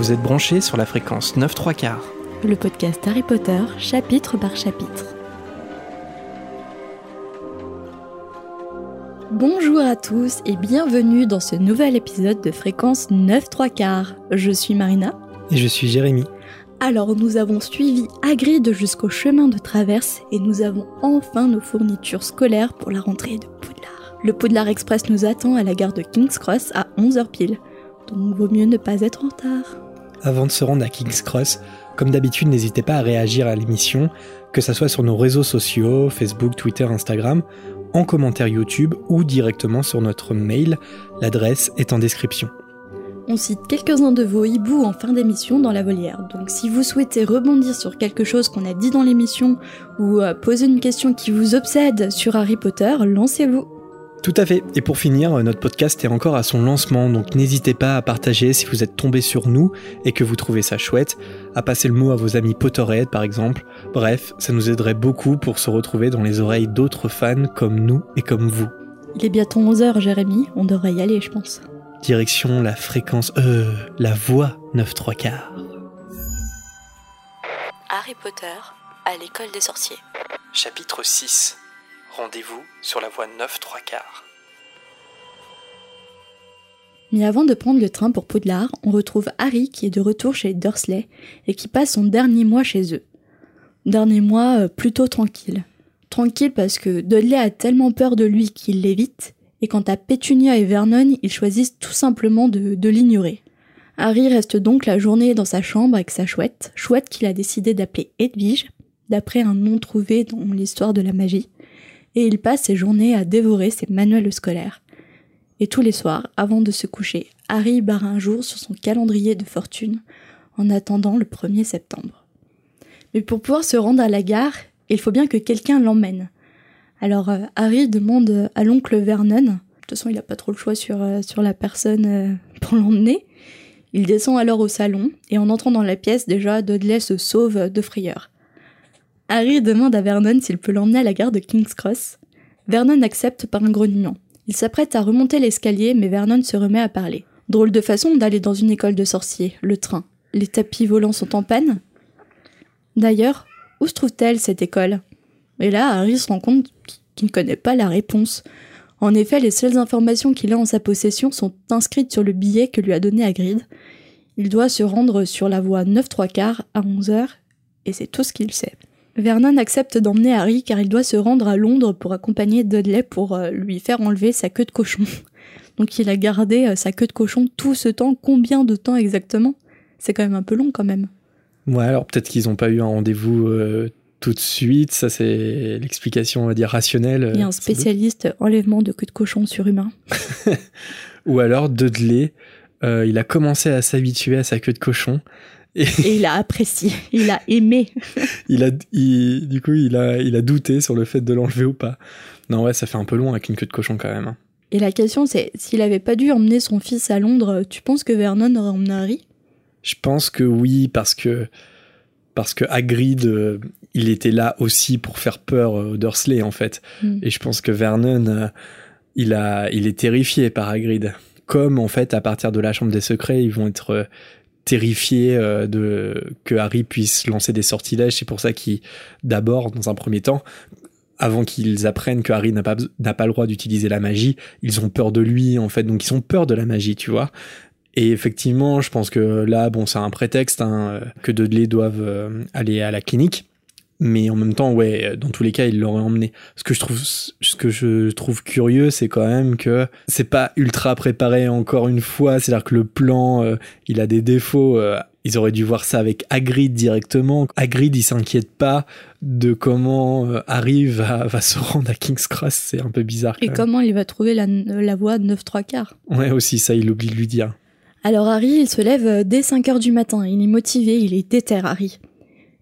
Vous êtes branchés sur la fréquence 9 3 quarts. Le podcast Harry Potter, chapitre par chapitre. Bonjour à tous et bienvenue dans ce nouvel épisode de fréquence 9 3 quarts. Je suis Marina. Et je suis Jérémy. Alors nous avons suivi Hagrid jusqu'au chemin de traverse et nous avons enfin nos fournitures scolaires pour la rentrée de Poudlard. Le Poudlard Express nous attend à la gare de King's Cross à 11h pile, donc vaut mieux ne pas être en retard. Avant de se rendre à King's Cross, comme d'habitude, n'hésitez pas à réagir à l'émission, que ce soit sur nos réseaux sociaux, Facebook, Twitter, Instagram, en commentaire YouTube ou directement sur notre mail. L'adresse est en description. On cite quelques-uns de vos hiboux en fin d'émission dans la volière, donc si vous souhaitez rebondir sur quelque chose qu'on a dit dans l'émission ou euh, poser une question qui vous obsède sur Harry Potter, lancez-vous. Tout à fait. Et pour finir, euh, notre podcast est encore à son lancement, donc n'hésitez pas à partager si vous êtes tombé sur nous et que vous trouvez ça chouette, à passer le mot à vos amis Potterhead par exemple. Bref, ça nous aiderait beaucoup pour se retrouver dans les oreilles d'autres fans comme nous et comme vous. Il est bientôt 11h, Jérémy, on devrait y aller, je pense. Direction la fréquence, euh, la voix 9 3 quarts. Harry Potter à l'école des sorciers. Chapitre 6. Rendez-vous sur la voie 9 3 quarts. Mais avant de prendre le train pour Poudlard, on retrouve Harry qui est de retour chez Dursley et qui passe son dernier mois chez eux. Dernier mois euh, plutôt tranquille. Tranquille parce que Dudley a tellement peur de lui qu'il l'évite, et quant à Pétunia et Vernon, ils choisissent tout simplement de, de l'ignorer. Harry reste donc la journée dans sa chambre avec sa chouette, chouette qu'il a décidé d'appeler Edwige, d'après un nom trouvé dans l'histoire de la magie, et il passe ses journées à dévorer ses manuels scolaires. Et tous les soirs, avant de se coucher, Harry barre un jour sur son calendrier de fortune en attendant le 1er septembre. Mais pour pouvoir se rendre à la gare, il faut bien que quelqu'un l'emmène. Alors euh, Harry demande à l'oncle Vernon, de toute façon il n'a pas trop le choix sur, euh, la personne euh, pour l'emmener. Il descend alors au salon, et en entrant dans la pièce, déjà, Dudley se sauve de frayeur. Harry demande à Vernon s'il peut l'emmener à la gare de King's Cross. Vernon accepte par un grognement. Il s'apprête à remonter l'escalier, mais Vernon se remet à parler. Drôle de façon d'aller dans une école de sorciers, le train. Les tapis volants sont en panne D'ailleurs, où se trouve-t-elle cette école? Et là, Harry se rend compte qu'il ne connaît pas la réponse. En effet, les seules informations qu'il a en sa possession sont inscrites sur le billet que lui a donné Hagrid. Il doit se rendre sur la voie 9 3 quarts à 11h, et c'est tout ce qu'il sait. Vernon accepte d'emmener Harry car il doit se rendre à Londres pour accompagner Dudley pour euh, lui faire enlever sa queue de cochon. Donc il a gardé euh, sa queue de cochon tout ce temps. Combien de temps exactement? C'est quand même un peu long quand même. Ouais, alors peut-être qu'ils n'ont pas eu un rendez-vous euh, tout de suite. Ça, c'est l'explication, on va dire, rationnelle. Il y a un spécialiste enlèvement de queue de cochon surhumain. Ou alors Dudley, euh, il a commencé à s'habituer à sa queue de cochon. Et Et il a apprécié, il a aimé. il a, il- du coup, il a, il a douté sur le fait de l'enlever ou pas. Non, ouais, ça fait un peu long avec une queue de cochon quand même. hein. Et la question c'est, s'il avait pas dû emmener son fils à Londres, tu penses que Vernon aurait emmené Harry? Je pense que oui, parce que parce que Hagrid, euh, il était là aussi pour faire peur euh, aux Dursley en fait. Hmm. Et je pense que Vernon, euh, il a, il est terrifié par Hagrid. Comme en fait, à partir de la Chambre des Secrets, ils vont être terrifiés euh, de que Harry puisse lancer des sortilèges. C'est pour ça qu'ils, d'abord, dans un premier temps, avant qu'ils apprennent que Harry n'a pas, n'a pas le droit d'utiliser la magie, ils ont peur de lui en fait. Donc ils ont peur de la magie, tu vois. Et effectivement, je pense que là, bon, c'est un prétexte hein, que Dudley doivent euh, aller à la clinique. Mais en même temps, ouais, dans tous les cas, il l'aurait emmené. Ce que je trouve, ce que je trouve curieux, c'est quand même que c'est pas ultra préparé encore une fois. C'est-à-dire que le plan, euh, il a des défauts. euh, ils auraient dû voir ça avec Hagrid directement. Hagrid, il s'inquiète pas de comment euh, Harry va, va se rendre à King's Cross. C'est un peu bizarre. Quand Et même. comment il va trouver la, la voie 9 3 quarts Ouais, aussi, ça, il oublie de lui dire. Alors Harry, il se lève euh, dès 5 heures du matin. Il est motivé, il est déter, Harry.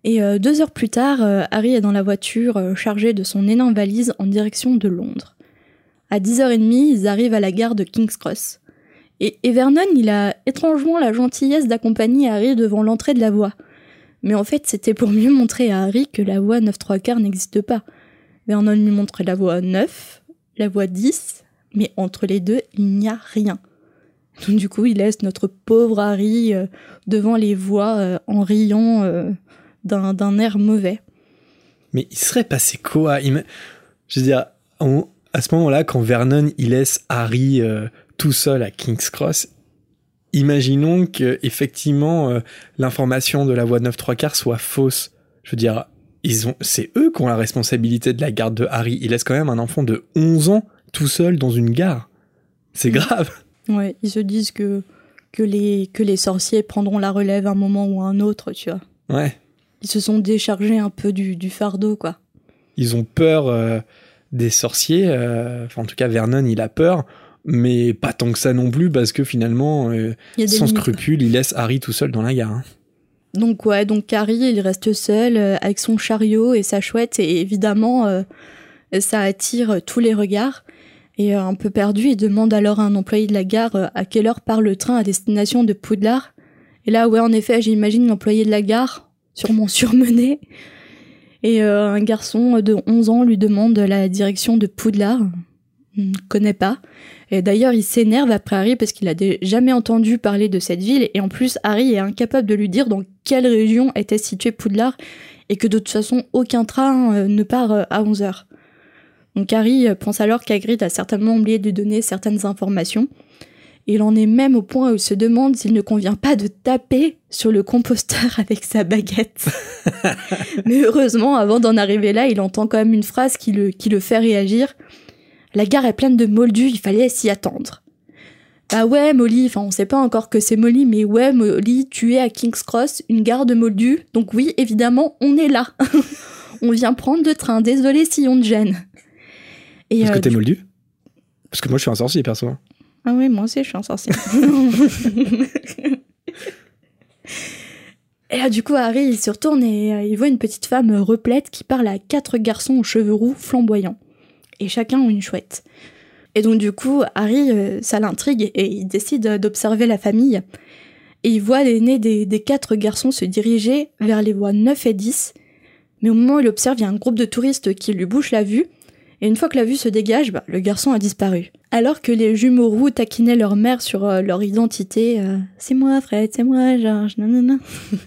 Et euh, deux heures plus tard, euh, Harry est dans la voiture euh, chargée de son énorme valise en direction de Londres. À 10h30, ils arrivent à la gare de King's Cross. Et, Vernon, il a étrangement la gentillesse d'accompagner Harry devant l'entrée de la voie. Mais en fait, c'était pour mieux montrer à Harry que la voie 9 3 quarts n'existe pas. Vernon lui montre la voie 9, la voie 10, mais entre les deux, il n'y a rien. Du coup, il laisse notre pauvre Harry euh, devant les voies en riant d'un air mauvais. Mais il serait passé quoi? Je veux dire, à ce moment-là, quand Vernon il laisse Harry tout seul à King's Cross, imaginons que effectivement l'information de la voie 9 3 quarts soit fausse. Je veux dire, ils ont, c'est eux qui ont la responsabilité de la garde de Harry. Ils laissent quand même un enfant de 11 ans tout seul dans une gare. C'est grave. Ouais, ils se disent que, que, les, que les sorciers prendront la relève un moment ou un autre, tu vois. Ouais. Ils se sont déchargés un peu du, du fardeau, quoi. Ils ont peur euh, des sorciers. Euh, enfin, en tout cas, Vernon, il a peur. Mais pas tant que ça non plus, parce que finalement, euh, sans scrupule, il laisse Harry tout seul dans la gare. Hein. Donc ouais, donc Harry, il reste seul avec son chariot et sa chouette, et évidemment, ça attire tous les regards. Et euh, un peu perdu, il demande alors à un employé de la gare à quelle heure part le train à destination de Poudlard. Et là, ouais, en effet, j'imagine l'employé de la gare, sûrement surmené. Et euh, un garçon de 11 ans lui demande la direction de Poudlard. On ne connaît pas. Et d'ailleurs, il s'énerve après Harry parce qu'il a jamais entendu parler de cette ville. Et en plus, Harry est incapable de lui dire dans quelle région était situé Poudlard. Et que de toute façon, aucun train ne part à 11 heures. Donc Harry euh, pense alors qu'Hagrid a certainement oublié de lui donner certaines informations. Il en est même au point où il se demande s'il ne convient pas de taper sur le composteur avec sa baguette. Mais heureusement, avant d'en arriver là, il entend quand même une phrase qui le, qui le fait réagir. La gare est pleine de moldus, il fallait s'y attendre. Bah ouais, Molly, enfin on sait pas encore que c'est Molly, mais ouais, Molly, tu es à King's Cross, une gare de moldus, donc oui, évidemment, on est là. on vient prendre le train, désolé si on te gêne. Est-ce que euh, t'es moldu? Parce que moi, je suis un sorcier, perso. Ah oui, moi aussi, je suis un sorcier. et là, du coup, Harry, il se retourne et euh, il voit une petite femme replète qui parle à quatre garçons aux cheveux roux flamboyants. Et chacun ont une chouette. Et donc, du coup, Harry, euh, ça l'intrigue et il décide d'observer la famille. Et il voit l'aîné des, des quatre garçons se diriger vers les voies 9 et 10. Mais au moment où il observe, il y a un groupe de touristes qui lui bouche la vue et une fois que la vue se dégage, bah, le garçon a disparu. Alors que les jumeaux roux taquinaient leur mère sur euh, leur identité, euh, c'est moi Fred, c'est moi Georges, non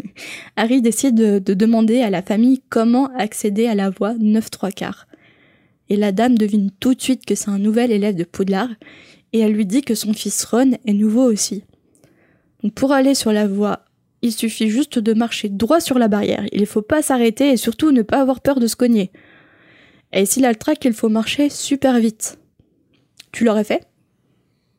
Harry décide de, demander à la famille comment accéder à la voie 9 3 quarts. Et la dame devine tout de suite que c'est un nouvel élève de Poudlard, et elle lui dit que son fils Ron est nouveau aussi. Pour aller sur la voie, il suffit juste de marcher droit sur la barrière. Il ne faut pas s'arrêter et surtout ne pas avoir peur de se cogner. Et s'il a le track, il faut marcher super vite. Tu l'aurais fait?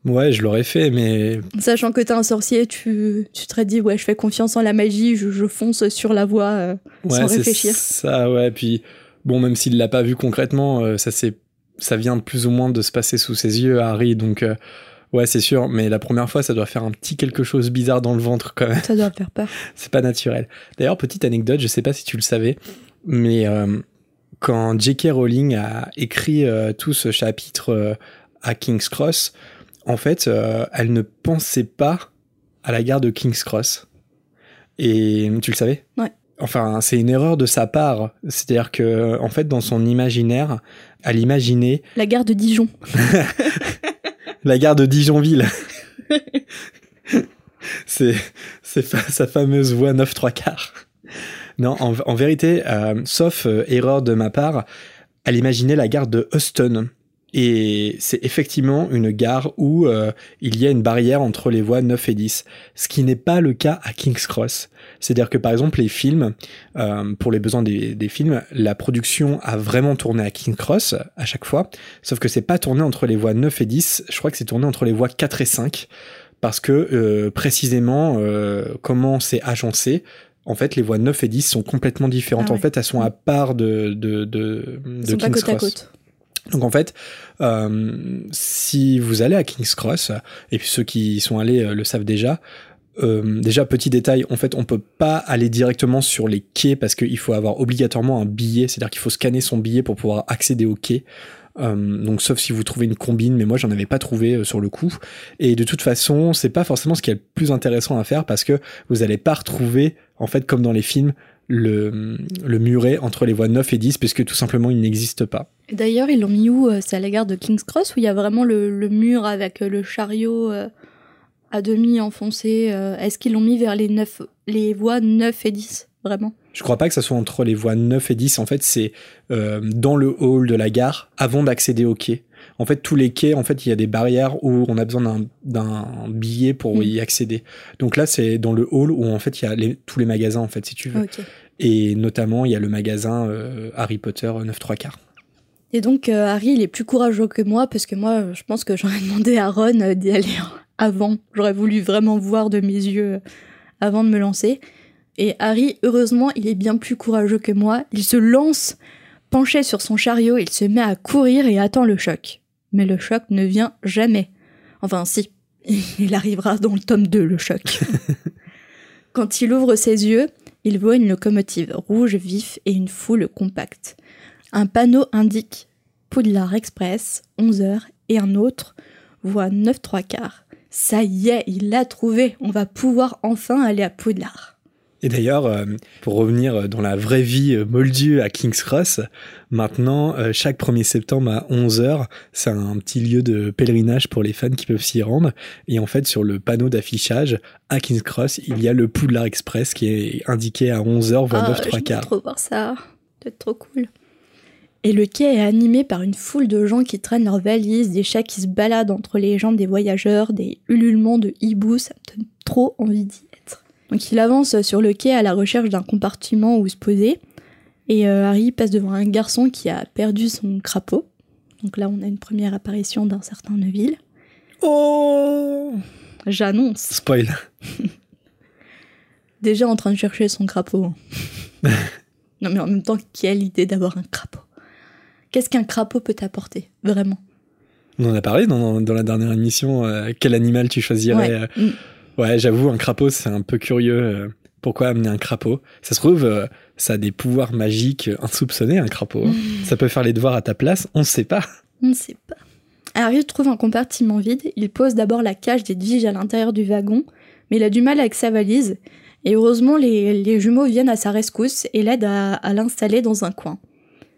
Ouais, je l'aurais fait, mais. Sachant que t'es un sorcier, tu, tu te dit, ouais, je fais confiance en la magie, je, fonce sur la voie euh, sans réfléchir. Ça, ouais. Puis, bon, même s'il l'a pas vu concrètement, euh, ça, c'est, ça vient plus ou moins de se passer sous ses yeux, Harry. Donc, euh, ouais, c'est sûr. Mais la première fois, ça doit faire un petit quelque chose bizarre dans le ventre, quand même. Ça doit faire peur. c'est pas naturel. D'ailleurs, petite anecdote, je sais pas si tu le savais, mais quand J.K. Rowling a écrit euh, tout ce chapitre euh, à King's Cross, en fait, euh, elle ne pensait pas à la gare de King's Cross. Et tu le savais? Ouais. Enfin, c'est une erreur de sa part. C'est-à-dire que, en fait, dans son imaginaire, elle imaginait. La gare de Dijon. la gare de Dijonville. c'est sa fameuse voie 9 3 quarts. Non, en, vérité, euh, sauf euh, erreur de ma part, elle imaginait la gare de Houston. Et c'est effectivement une gare où euh, il y a une barrière entre les voies 9 et 10, ce qui n'est pas le cas à King's Cross. C'est-à-dire que par exemple les films, pour les besoins des, films, la production a vraiment tourné à King's Cross à chaque fois, sauf que c'est pas tourné entre les voies 9 et 10, je crois que c'est tourné entre les voies 4 et 5, parce que précisément comment c'est agencé, en fait, les voies 9 et 10 sont complètement différentes. Ah en fait, elles sont à part de, de, de, de King's Cross. Donc en fait, euh, si vous allez à King's Cross, et puis ceux qui y sont allés euh, le savent déjà, euh, déjà petit détail, en fait on peut pas aller directement sur les quais parce qu'il faut avoir obligatoirement un billet, c'est-à-dire qu'il faut scanner son billet pour pouvoir accéder au quai. Euh, donc sauf si vous trouvez une combine, mais moi j'en avais pas trouvé euh, sur le coup. Et de toute façon, c'est pas forcément ce qui est le plus intéressant à faire parce que vous allez pas retrouver, en fait, comme dans les films, le, le muret entre les voies 9 et 10 puisque tout simplement il n'existe pas. D'ailleurs, ils l'ont mis où euh, C'est à la gare de King's Cross où il y a vraiment le, mur avec le chariot à demi enfoncé. euh, Est-ce qu'ils l'ont mis vers les, 9, les voies 9 et 10 Vraiment? Je crois pas que ça soit entre les voies 9 et 10. En fait, c'est euh, dans le hall de la gare avant d'accéder au quai. En fait, tous les quais, en fait, il y a des barrières où on a besoin d'un- billet pour Mm. y accéder. Donc là, c'est dans le hall où en fait il y a les- tous les magasins, en fait, si tu veux. Et notamment, il y a le magasin euh, Harry Potter euh, 9 3 quarts. Et donc euh, Harry, il est plus courageux que moi parce que moi, euh, je pense que j'aurais demandé à Ron euh, d'y aller avant. J'aurais voulu vraiment voir de mes yeux euh, avant de me lancer. Et Harry, heureusement, il est bien plus courageux que moi. Il se lance, penché sur son chariot, il se met à courir et attend le choc. Mais le choc ne vient jamais. Enfin, si, il arrivera dans le tome 2, le choc. Quand il ouvre ses yeux, il voit une locomotive rouge vif et une foule compacte. Un panneau indique Poudlard Express, 11h, et un autre voit 9 3 quarts. Ça y est, il l'a trouvé. On va pouvoir enfin aller à Poudlard. Et d'ailleurs, euh, pour revenir dans la vraie vie euh, moldue à King's Cross, maintenant, euh, chaque 1er septembre à 11h, c'est un petit lieu de pèlerinage pour les fans qui peuvent s'y rendre. Et en fait, sur le panneau d'affichage à King's Cross, il y a le Poudlard Express qui est indiqué à 11h, voire 9 Ah, 3 je veux quarts. trop voir ça. C'est trop cool. Et le quai est animé par une foule de gens qui traînent leurs valises, des chats qui se baladent entre les jambes des voyageurs, des ululements de hiboux, ça me donne trop envie d'y être. Donc il avance sur le quai à la recherche d'un compartiment où se poser, et euh, Harry passe devant un garçon qui a perdu son crapaud. Donc là on a une première apparition d'un certain Neville. Oh J'annonce, Spoil. déjà en train de chercher son crapaud. non mais en même temps, quelle idée d'avoir un crapaud. Qu'est-ce qu'un crapaud peut t'apporter, vraiment? On en a parlé dans, dans la dernière émission. euh, quel animal tu choisirais euh, Mm. Ouais, j'avoue, un crapaud, c'est un peu curieux. euh, pourquoi amener un crapaud? Ça se trouve, euh, ça a des pouvoirs magiques insoupçonnés, un crapaud. hein. Ça peut faire les devoirs à ta place, on ne sait pas. On ne sait pas. Harry trouve un compartiment vide. Il pose d'abord la cage d'Edwige à l'intérieur du wagon, mais il a du mal avec sa valise. Et heureusement, les, les jumeaux viennent à sa rescousse et l'aident à, à l'installer dans un coin.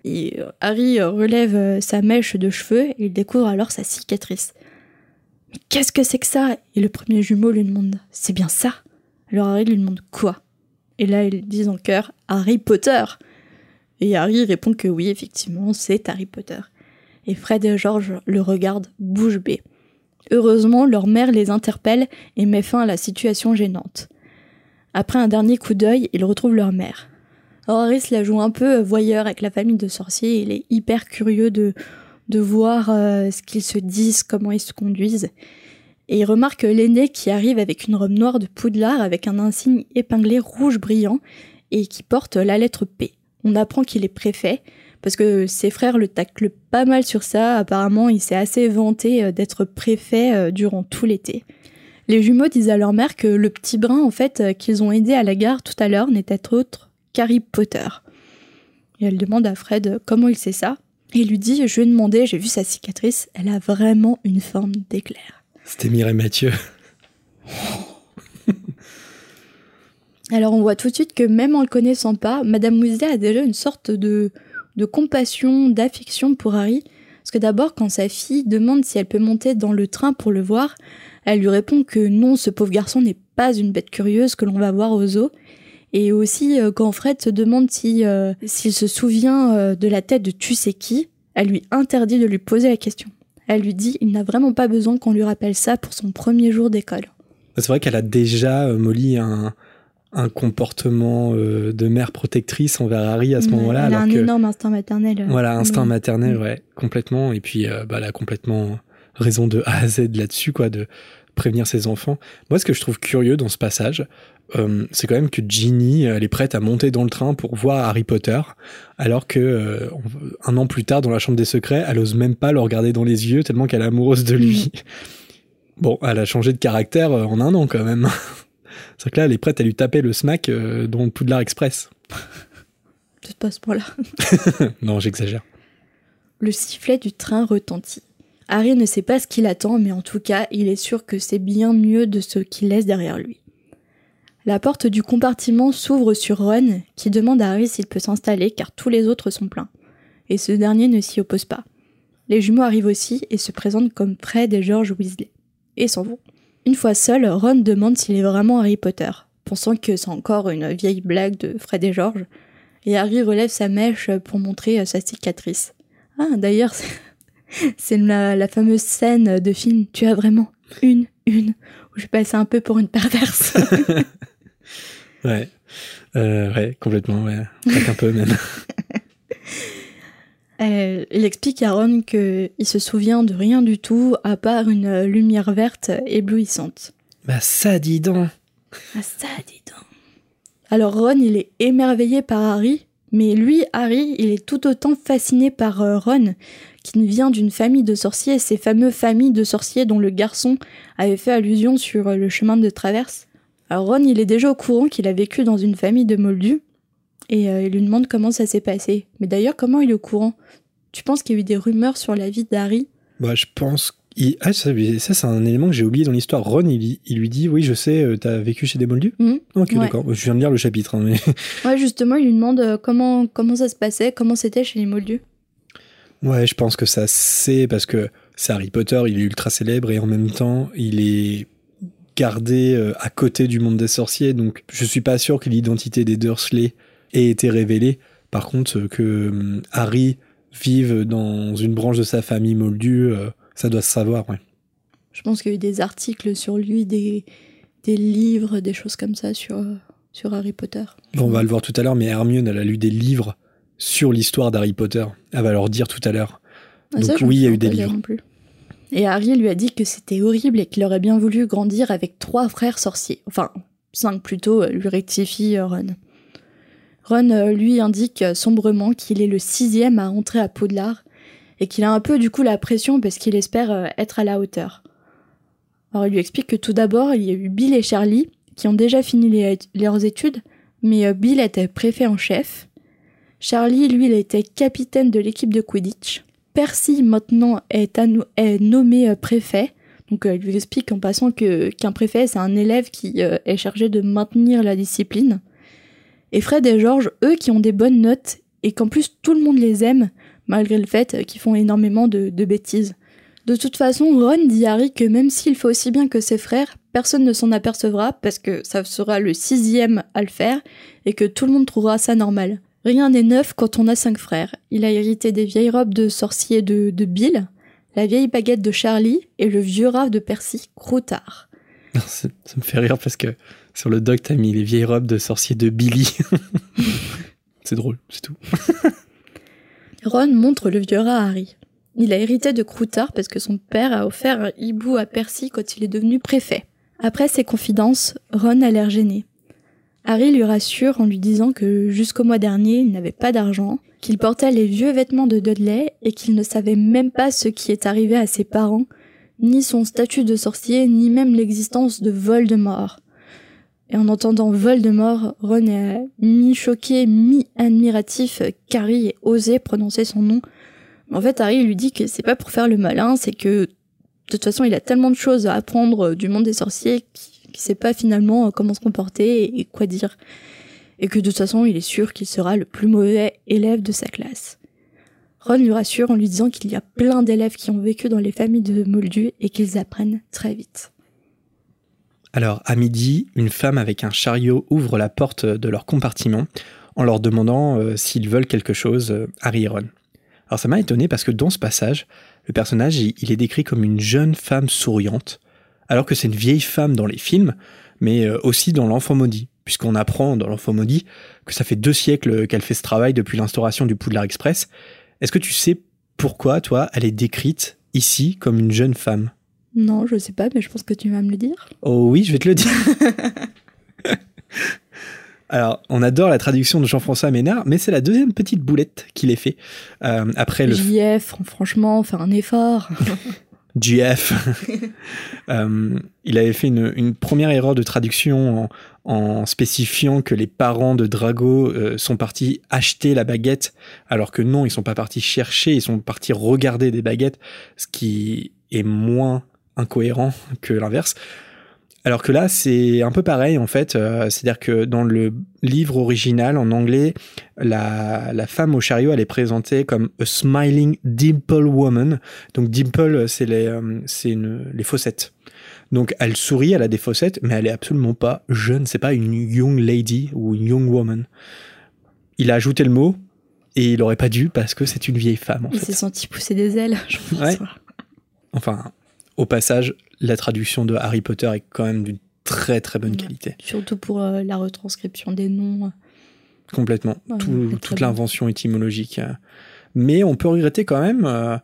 Et euh, Harry relève sa mèche de cheveux et il découvre alors sa cicatrice. Qu'est-ce que c'est que ça? Et le premier jumeau lui demande C'est bien ça? Alors Harry lui demande quoi? Et là, ils disent en chœur Harry Potter Et Harry répond que oui, effectivement, c'est Harry Potter et Fred et George le regardent bouche bée. Heureusement, leur mère les interpelle et met fin à la situation gênante. Après un dernier coup d'œil, ils retrouvent leur mère. Se la joue un peu voyeur avec la famille de sorciers, il est hyper curieux de, de voir euh, ce qu'ils se disent, comment ils se conduisent. Et il remarque l'aîné qui arrive avec une robe noire de poudlard avec un insigne épinglé rouge brillant et qui porte la lettre P. On apprend qu'il est préfet, parce que ses frères le taclent pas mal sur ça. Apparemment, il s'est assez vanté euh, d'être préfet euh, durant tout l'été. Les jumeaux disent à leur mère que le petit brin, en fait, qu'ils ont aidé à la gare tout à l'heure n'était autre qu'Harry Potter. Et elle demande à Fred comment il sait ça? Et il lui dit Je lui ai demandé, j'ai vu sa cicatrice, elle a vraiment une forme d'éclair. C'était Mireille Mathieu. Alors on voit tout de suite que même en le connaissant pas, Madame Weasley a déjà une sorte de, de compassion, d'affection pour Harry. Parce que d'abord, quand sa fille demande si elle peut monter dans le train pour le voir, elle lui répond que non, ce pauvre garçon n'est pas une bête curieuse que l'on va voir au zoo. Et aussi, euh, quand Fred se demande si, euh, s'il se souvient euh, de la tête de tu sais qui, elle lui interdit de lui poser la question. Elle lui dit il n'a vraiment pas besoin qu'on lui rappelle ça pour son premier jour d'école. C'est vrai qu'elle a déjà, Molly, un, un comportement euh, de mère protectrice envers Harry à ce Ouais, moment-là. Elle a alors un que, énorme instinct maternel. euh, Voilà, instinct oui. maternel, Mm. ouais, complètement. Et puis, euh, bah, elle a complètement raison de A à Z là-dessus, quoi, de prévenir ses enfants. Moi, ce que je trouve curieux dans ce passage, euh, c'est quand même que Ginny, elle est prête à monter dans le train pour voir Harry Potter, alors que euh, un an plus tard, dans la chambre des secrets, elle ose même pas le regarder dans les yeux tellement qu'elle est amoureuse de lui. Bon, elle a changé de caractère euh, en un an quand même. C'est que là, elle est prête à lui taper le smack euh, dans le Poudlard Express. Peut-être pas à ce point-là. non, j'exagère. Le sifflet du train retentit. Harry ne sait pas ce qu'il attend, mais en tout cas, il est sûr que c'est bien mieux de ce qu'il laisse derrière lui. La porte du compartiment s'ouvre sur Ron, qui demande à Harry s'il peut s'installer car tous les autres sont pleins. Et ce dernier ne s'y oppose pas. Les jumeaux arrivent aussi et se présentent comme Fred et George Weasley. Et s'en vont. Une fois seul, Ron demande s'il est vraiment Harry Potter, pensant que c'est encore une vieille blague de Fred et George, et Harry relève sa mèche pour montrer sa cicatrice. Ah, d'ailleurs, c'est la, la, fameuse scène de film Tu as vraiment une, une, où je passais un peu pour une perverse. ouais, euh, ouais, complètement, ouais, un peu même. Euh, il explique à Ron qu'il se souvient de rien du tout à part une lumière verte éblouissante. Bah ça dis donc Ah ça dis donc Alors Ron, il est émerveillé par Harry, mais lui, Harry, il est tout autant fasciné par euh, Ron, qui vient d'une famille de sorciers, ces fameux familles de sorciers dont le garçon avait fait allusion sur euh, le chemin de traverse. Alors Ron, il est déjà au courant qu'il a vécu dans une famille de moldus, et il lui demande comment ça s'est passé. Mais d'ailleurs, comment il est au courant? Tu penses qu'il y a eu des rumeurs sur la vie d'Harry? Bah, je pense. Ah, ça, c'est un élément que j'ai oublié dans l'histoire. Ron, il, lui dit Oui, je sais, euh, t'as vécu chez des moldus? Mmh. Ok, d'accord. Je viens de lire le chapitre. Hein, mais... ouais, justement, il lui demande euh, comment, comment ça se passait, comment c'était chez les moldus? Ouais, je pense que ça c'est parce que c'est Harry Potter, il est ultra célèbre et en même temps, il est gardé euh, à côté du monde des sorciers. Donc, je suis pas sûr que l'identité des Dursley ait été révélée. Par contre, que hum, Harry vive dans une branche de sa famille moldue, euh, ça doit se savoir, ouais. Je pense qu'il y a eu des articles sur lui, des, des livres, des choses comme ça sur, sur Harry Potter. on va le voir tout à l'heure, mais Hermione, elle a lu des livres sur l'histoire d'Harry Potter. Elle va leur dire tout à l'heure. Ah, Donc oui, il y a eu des livres. Et Harry lui a dit que c'était horrible et qu'il aurait bien voulu grandir avec trois frères sorciers. Enfin, cinq plutôt, euh, lui rectifie euh, Ron. Ron euh, lui indique sombrement qu'il est le sixième à entrer à Poudlard et qu'il a un peu du coup la pression parce qu'il espère être à la hauteur. Alors il lui explique que tout d'abord il y a eu Bill et Charlie qui ont déjà fini leurs études, mais Bill était préfet en chef. Charlie, lui, il était capitaine de l'équipe de Quidditch. Percy, maintenant, est, nommé préfet. Donc il lui explique en passant qu'un préfet, c'est un élève qui est chargé de maintenir la discipline. Et Fred et George, eux qui ont des bonnes notes et qu'en plus tout le monde les aime, malgré le fait qu'ils font énormément de, bêtises. De toute façon, Ron dit à Harry que même s'il fait aussi bien que ses frères, personne ne s'en apercevra parce que ça sera le sixième à le faire et que tout le monde trouvera ça normal. Rien n'est neuf quand on a cinq frères. Il a hérité des vieilles robes de sorcier de, Bill, la vieille baguette de Charlie et le vieux rave de Percy, Croutard. Ça, ça me fait rire parce que sur le doc, t'as mis les vieilles robes de sorcier de Billy. c'est drôle, c'est tout. Ron montre le vieux rat à Harry. Il a hérité de Croutard parce que son père a offert un hibou à Percy quand il est devenu préfet. Après ces confidences, Ron a l'air gêné. Harry lui rassure en lui disant que jusqu'au mois dernier, il n'avait pas d'argent, qu'il portait les vieux vêtements de Dudley et qu'il ne savait même pas ce qui est arrivé à ses parents, ni son statut de sorcier, ni même l'existence de Voldemort. Et en entendant Voldemort, Ron est mi-choqué, mi-admiratif qu'Harry ait osé prononcer son nom. En fait, Harry lui dit que c'est pas pour faire le malin, c'est que de toute façon, il a tellement de choses à apprendre du monde des sorciers qu'il sait pas finalement comment se comporter et quoi dire. Et que de toute façon, il est sûr qu'il sera le plus mauvais élève de sa classe. Ron lui rassure en lui disant qu'il y a plein d'élèves qui ont vécu dans les familles de Moldus et qu'ils apprennent très vite. Alors, à midi, une femme avec un chariot ouvre la porte de leur compartiment en leur demandant euh, s'ils veulent quelque chose, euh, Harry et Ron. Alors ça m'a étonné parce que dans ce passage, le personnage, il est décrit comme une jeune femme souriante, alors que c'est une vieille femme dans les films, mais euh, aussi dans l'enfant maudit, puisqu'on apprend dans l'enfant maudit que ça fait deux siècles qu'elle fait ce travail depuis l'instauration du Poudlard Express. Est-ce que tu sais pourquoi, toi, elle est décrite ici comme une jeune femme? Non, je sais pas, mais je pense que tu vas me le dire. Oh oui, je vais te le dire. Alors, on adore la traduction de Jean-François Ménard, mais c'est la deuxième petite boulette qu'il ait fait. Euh, après le... JF, franchement, faire un effort. JF. Euh, il avait fait une, première erreur de traduction en, spécifiant que les parents de Drago euh, sont partis acheter la baguette, alors que non, ils sont pas partis chercher, ils sont partis regarder des baguettes, ce qui est moins incohérent que l'inverse. Alors que là, c'est un peu pareil en fait. Euh, c'est-à-dire que dans le livre original en anglais, la, la, femme au chariot, elle est présentée comme a smiling dimple woman. Donc dimple, c'est les, euh, les fossettes. Donc elle sourit, elle a des fossettes, mais elle est absolument pas jeune, c'est pas une young lady ou une young woman. Il a ajouté le mot et il aurait pas dû parce que c'est une vieille femme. En Il s'est senti pousser des ailes, je pense. Ouais. Enfin, au passage, la traduction de Harry Potter est quand même d'une très très bonne Ouais. qualité. Surtout pour euh, la retranscription des noms. Complètement. Ouais, Tout- c'est très toute l'invention étymologique. euh. Mais on peut regretter quand même, euh,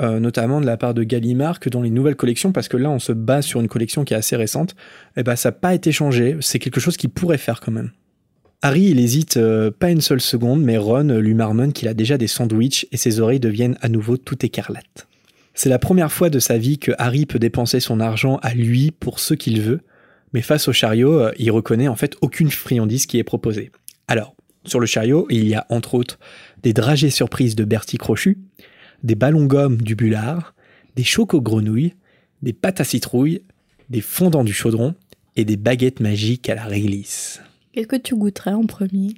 euh, notamment de la part de Gallimard, que dans les nouvelles collections, parce que là on se base sur une collection qui est assez récente, eh ben, ça n'a pas été changé. C'est quelque chose qu'il pourrait faire quand même. Harry, il hésite euh, pas une seule seconde, mais Ron euh, lui marmonne qu'il a déjà des sandwichs et ses oreilles deviennent à nouveau tout écarlates. C'est la première fois de sa vie que Harry peut dépenser son argent à lui pour ce qu'il veut, mais face au chariot, euh, il reconnaît en fait aucune friandise qui est proposée. Alors, sur le chariot, il y a entre autres des dragées surprises de Bertie Crochu, des ballons gomme du Bullard, des chocos grenouilles, des pâtes à citrouille, des fondants du chaudron et des baguettes magiques à la réglisse. Qu'est-ce que tu goûterais en premier?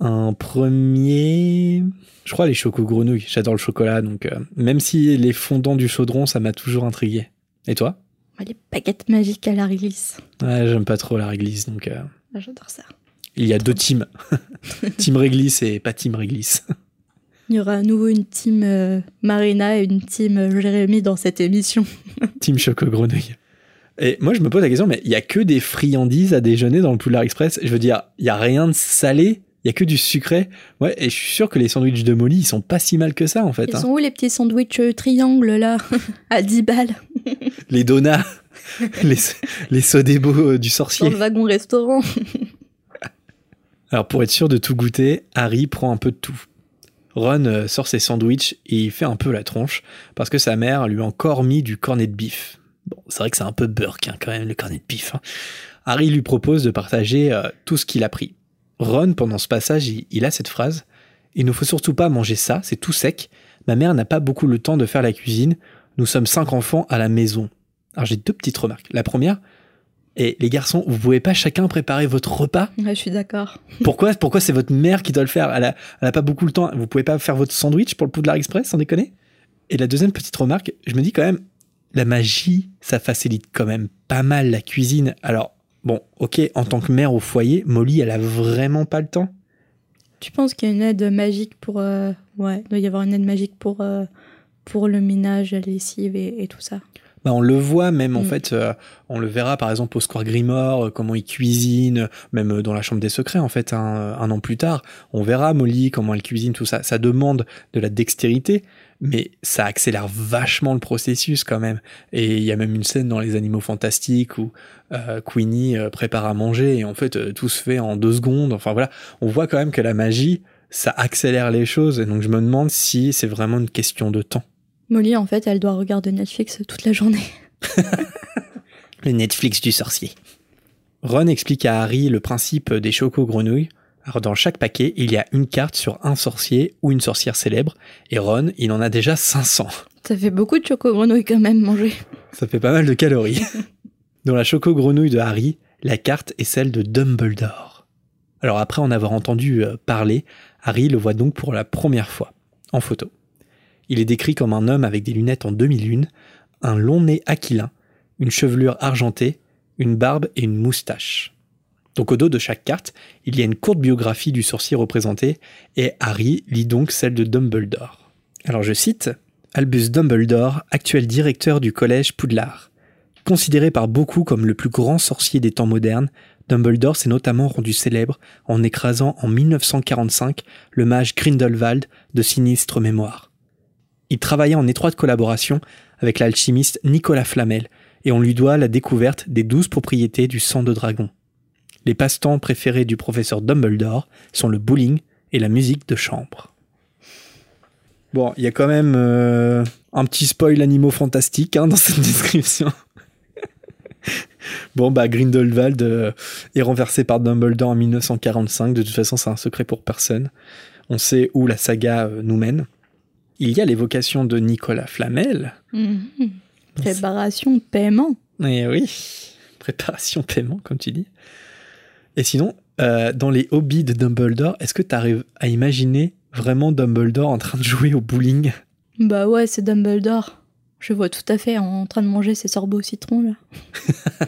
Un premier. Je crois les chocos grenouilles. J'adore le chocolat, donc euh, même si les fondants du chaudron, ça m'a toujours intrigué. Et toi? Les baguettes magiques à la réglisse. Ouais, j'aime pas trop la réglisse, donc euh, Ah, J'adore ça. il y a deux teams. team réglisse et pas team réglisse. Il y aura à nouveau une team euh, Marina et une team Jérémy dans cette émission. team choco grenouille. Et moi, je me pose la question, mais il y a que des friandises à déjeuner dans le Poudlard Express? Je veux dire, il y a rien de salé, il y a que du sucré. Ouais, et je suis sûr que les sandwichs de Molly, ils sont pas si mal que ça en fait. Ils hein. sont où les petits sandwichs euh, triangles là À 10 balles? Les donuts, les, les sodebo euh, du dans sorcier. le wagon restaurant. Alors pour être sûr de tout goûter, Harry prend un peu de tout. Ron euh, sort ses sandwichs et il fait un peu la tronche parce que sa mère lui a encore mis du cornet de bif. Bon, c'est vrai que c'est un peu burk hein, quand même le cornet de bif. hein. Harry lui propose de partager euh, tout ce qu'il a pris. Ron, pendant ce passage, il, il a cette phrase Il ne faut surtout pas manger ça, c'est tout sec. Ma mère n'a pas beaucoup le temps de faire la cuisine. Nous sommes cinq enfants à la maison. Alors j'ai deux petites remarques. La première, et les garçons, vous pouvez pas chacun préparer votre repas? Ouais, je suis d'accord. pourquoi, pourquoi c'est votre mère qui doit le faire? Elle a, elle a pas beaucoup le temps. Vous pouvez pas faire votre sandwich pour le Poudlard Express, sans déconner? Et la deuxième petite remarque, je me dis quand même, la magie, ça facilite quand même pas mal la cuisine. Alors, bon, ok, en tant que mère au foyer, Molly, elle a vraiment pas le temps? Tu penses qu'il y a une aide magique pour. euh, Ouais, il doit y avoir une aide magique pour, euh, le ménage, la lessive et tout ça? Bah, on le voit même en Mm. fait, euh, on le verra par exemple au Square Grimoire, euh, comment il cuisine, même euh, dans la Chambre des Secrets en fait, un, euh, un an plus tard, on verra Molly comment elle cuisine, tout ça. Ça demande de la dextérité, mais ça accélère vachement le processus quand même. Et il y a même une scène dans Les Animaux Fantastiques où euh, Queenie euh, prépare à manger et en fait euh, tout se fait en deux secondes. Enfin voilà, on voit quand même que la magie, ça accélère les choses. Et donc je me demande si c'est vraiment une question de temps. Molly, en fait, elle doit regarder Netflix toute la journée. Le Netflix du sorcier. Ron explique à Harry le principe des chocos grenouilles. Alors dans chaque paquet, il y a une carte sur un sorcier ou une sorcière célèbre, et Ron, il en a déjà 500. Ça fait beaucoup de choco grenouille quand même manger. Ça fait pas mal de calories. Dans la choco grenouille de Harry, la carte est celle de Dumbledore. Alors après en avoir entendu euh, parler, Harry le voit donc pour la première fois, en photo. Il est décrit comme un homme avec des lunettes en demi-lune, un long nez aquilin, une chevelure argentée, une barbe et une moustache. Donc au dos de chaque carte, il y a une courte biographie du sorcier représenté, et Harry lit donc celle de Dumbledore. Alors je cite Albus Dumbledore, actuel directeur du collège Poudlard. Considéré par beaucoup comme le plus grand sorcier des temps modernes, Dumbledore s'est notamment rendu célèbre en écrasant en 1945 le mage Grindelwald de sinistre mémoire. Il travaillait en étroite collaboration avec l'alchimiste Nicolas Flamel et on lui doit la découverte des douze propriétés du sang de dragon. Les passe-temps préférés du professeur Dumbledore sont le bowling et la musique de chambre. Bon, il y a quand même euh, un petit spoil animaux fantastiques hein, dans cette description. bon, bah Grindelwald euh, est renversé par Dumbledore en 1945. De toute façon, c'est un secret pour personne. On sait où la saga euh, nous mène. Il y a l'évocation de Nicolas Flamel. Mhm. Préparation, paiement. Eh oui, préparation paiement, comme tu dis. Et sinon, euh, dans les hobbies de Dumbledore, est-ce que tu arrives à imaginer vraiment Dumbledore en train de jouer au bowling? Bah ouais, c'est Dumbledore. Je vois tout à fait en train de manger ses sorbets au citron, là.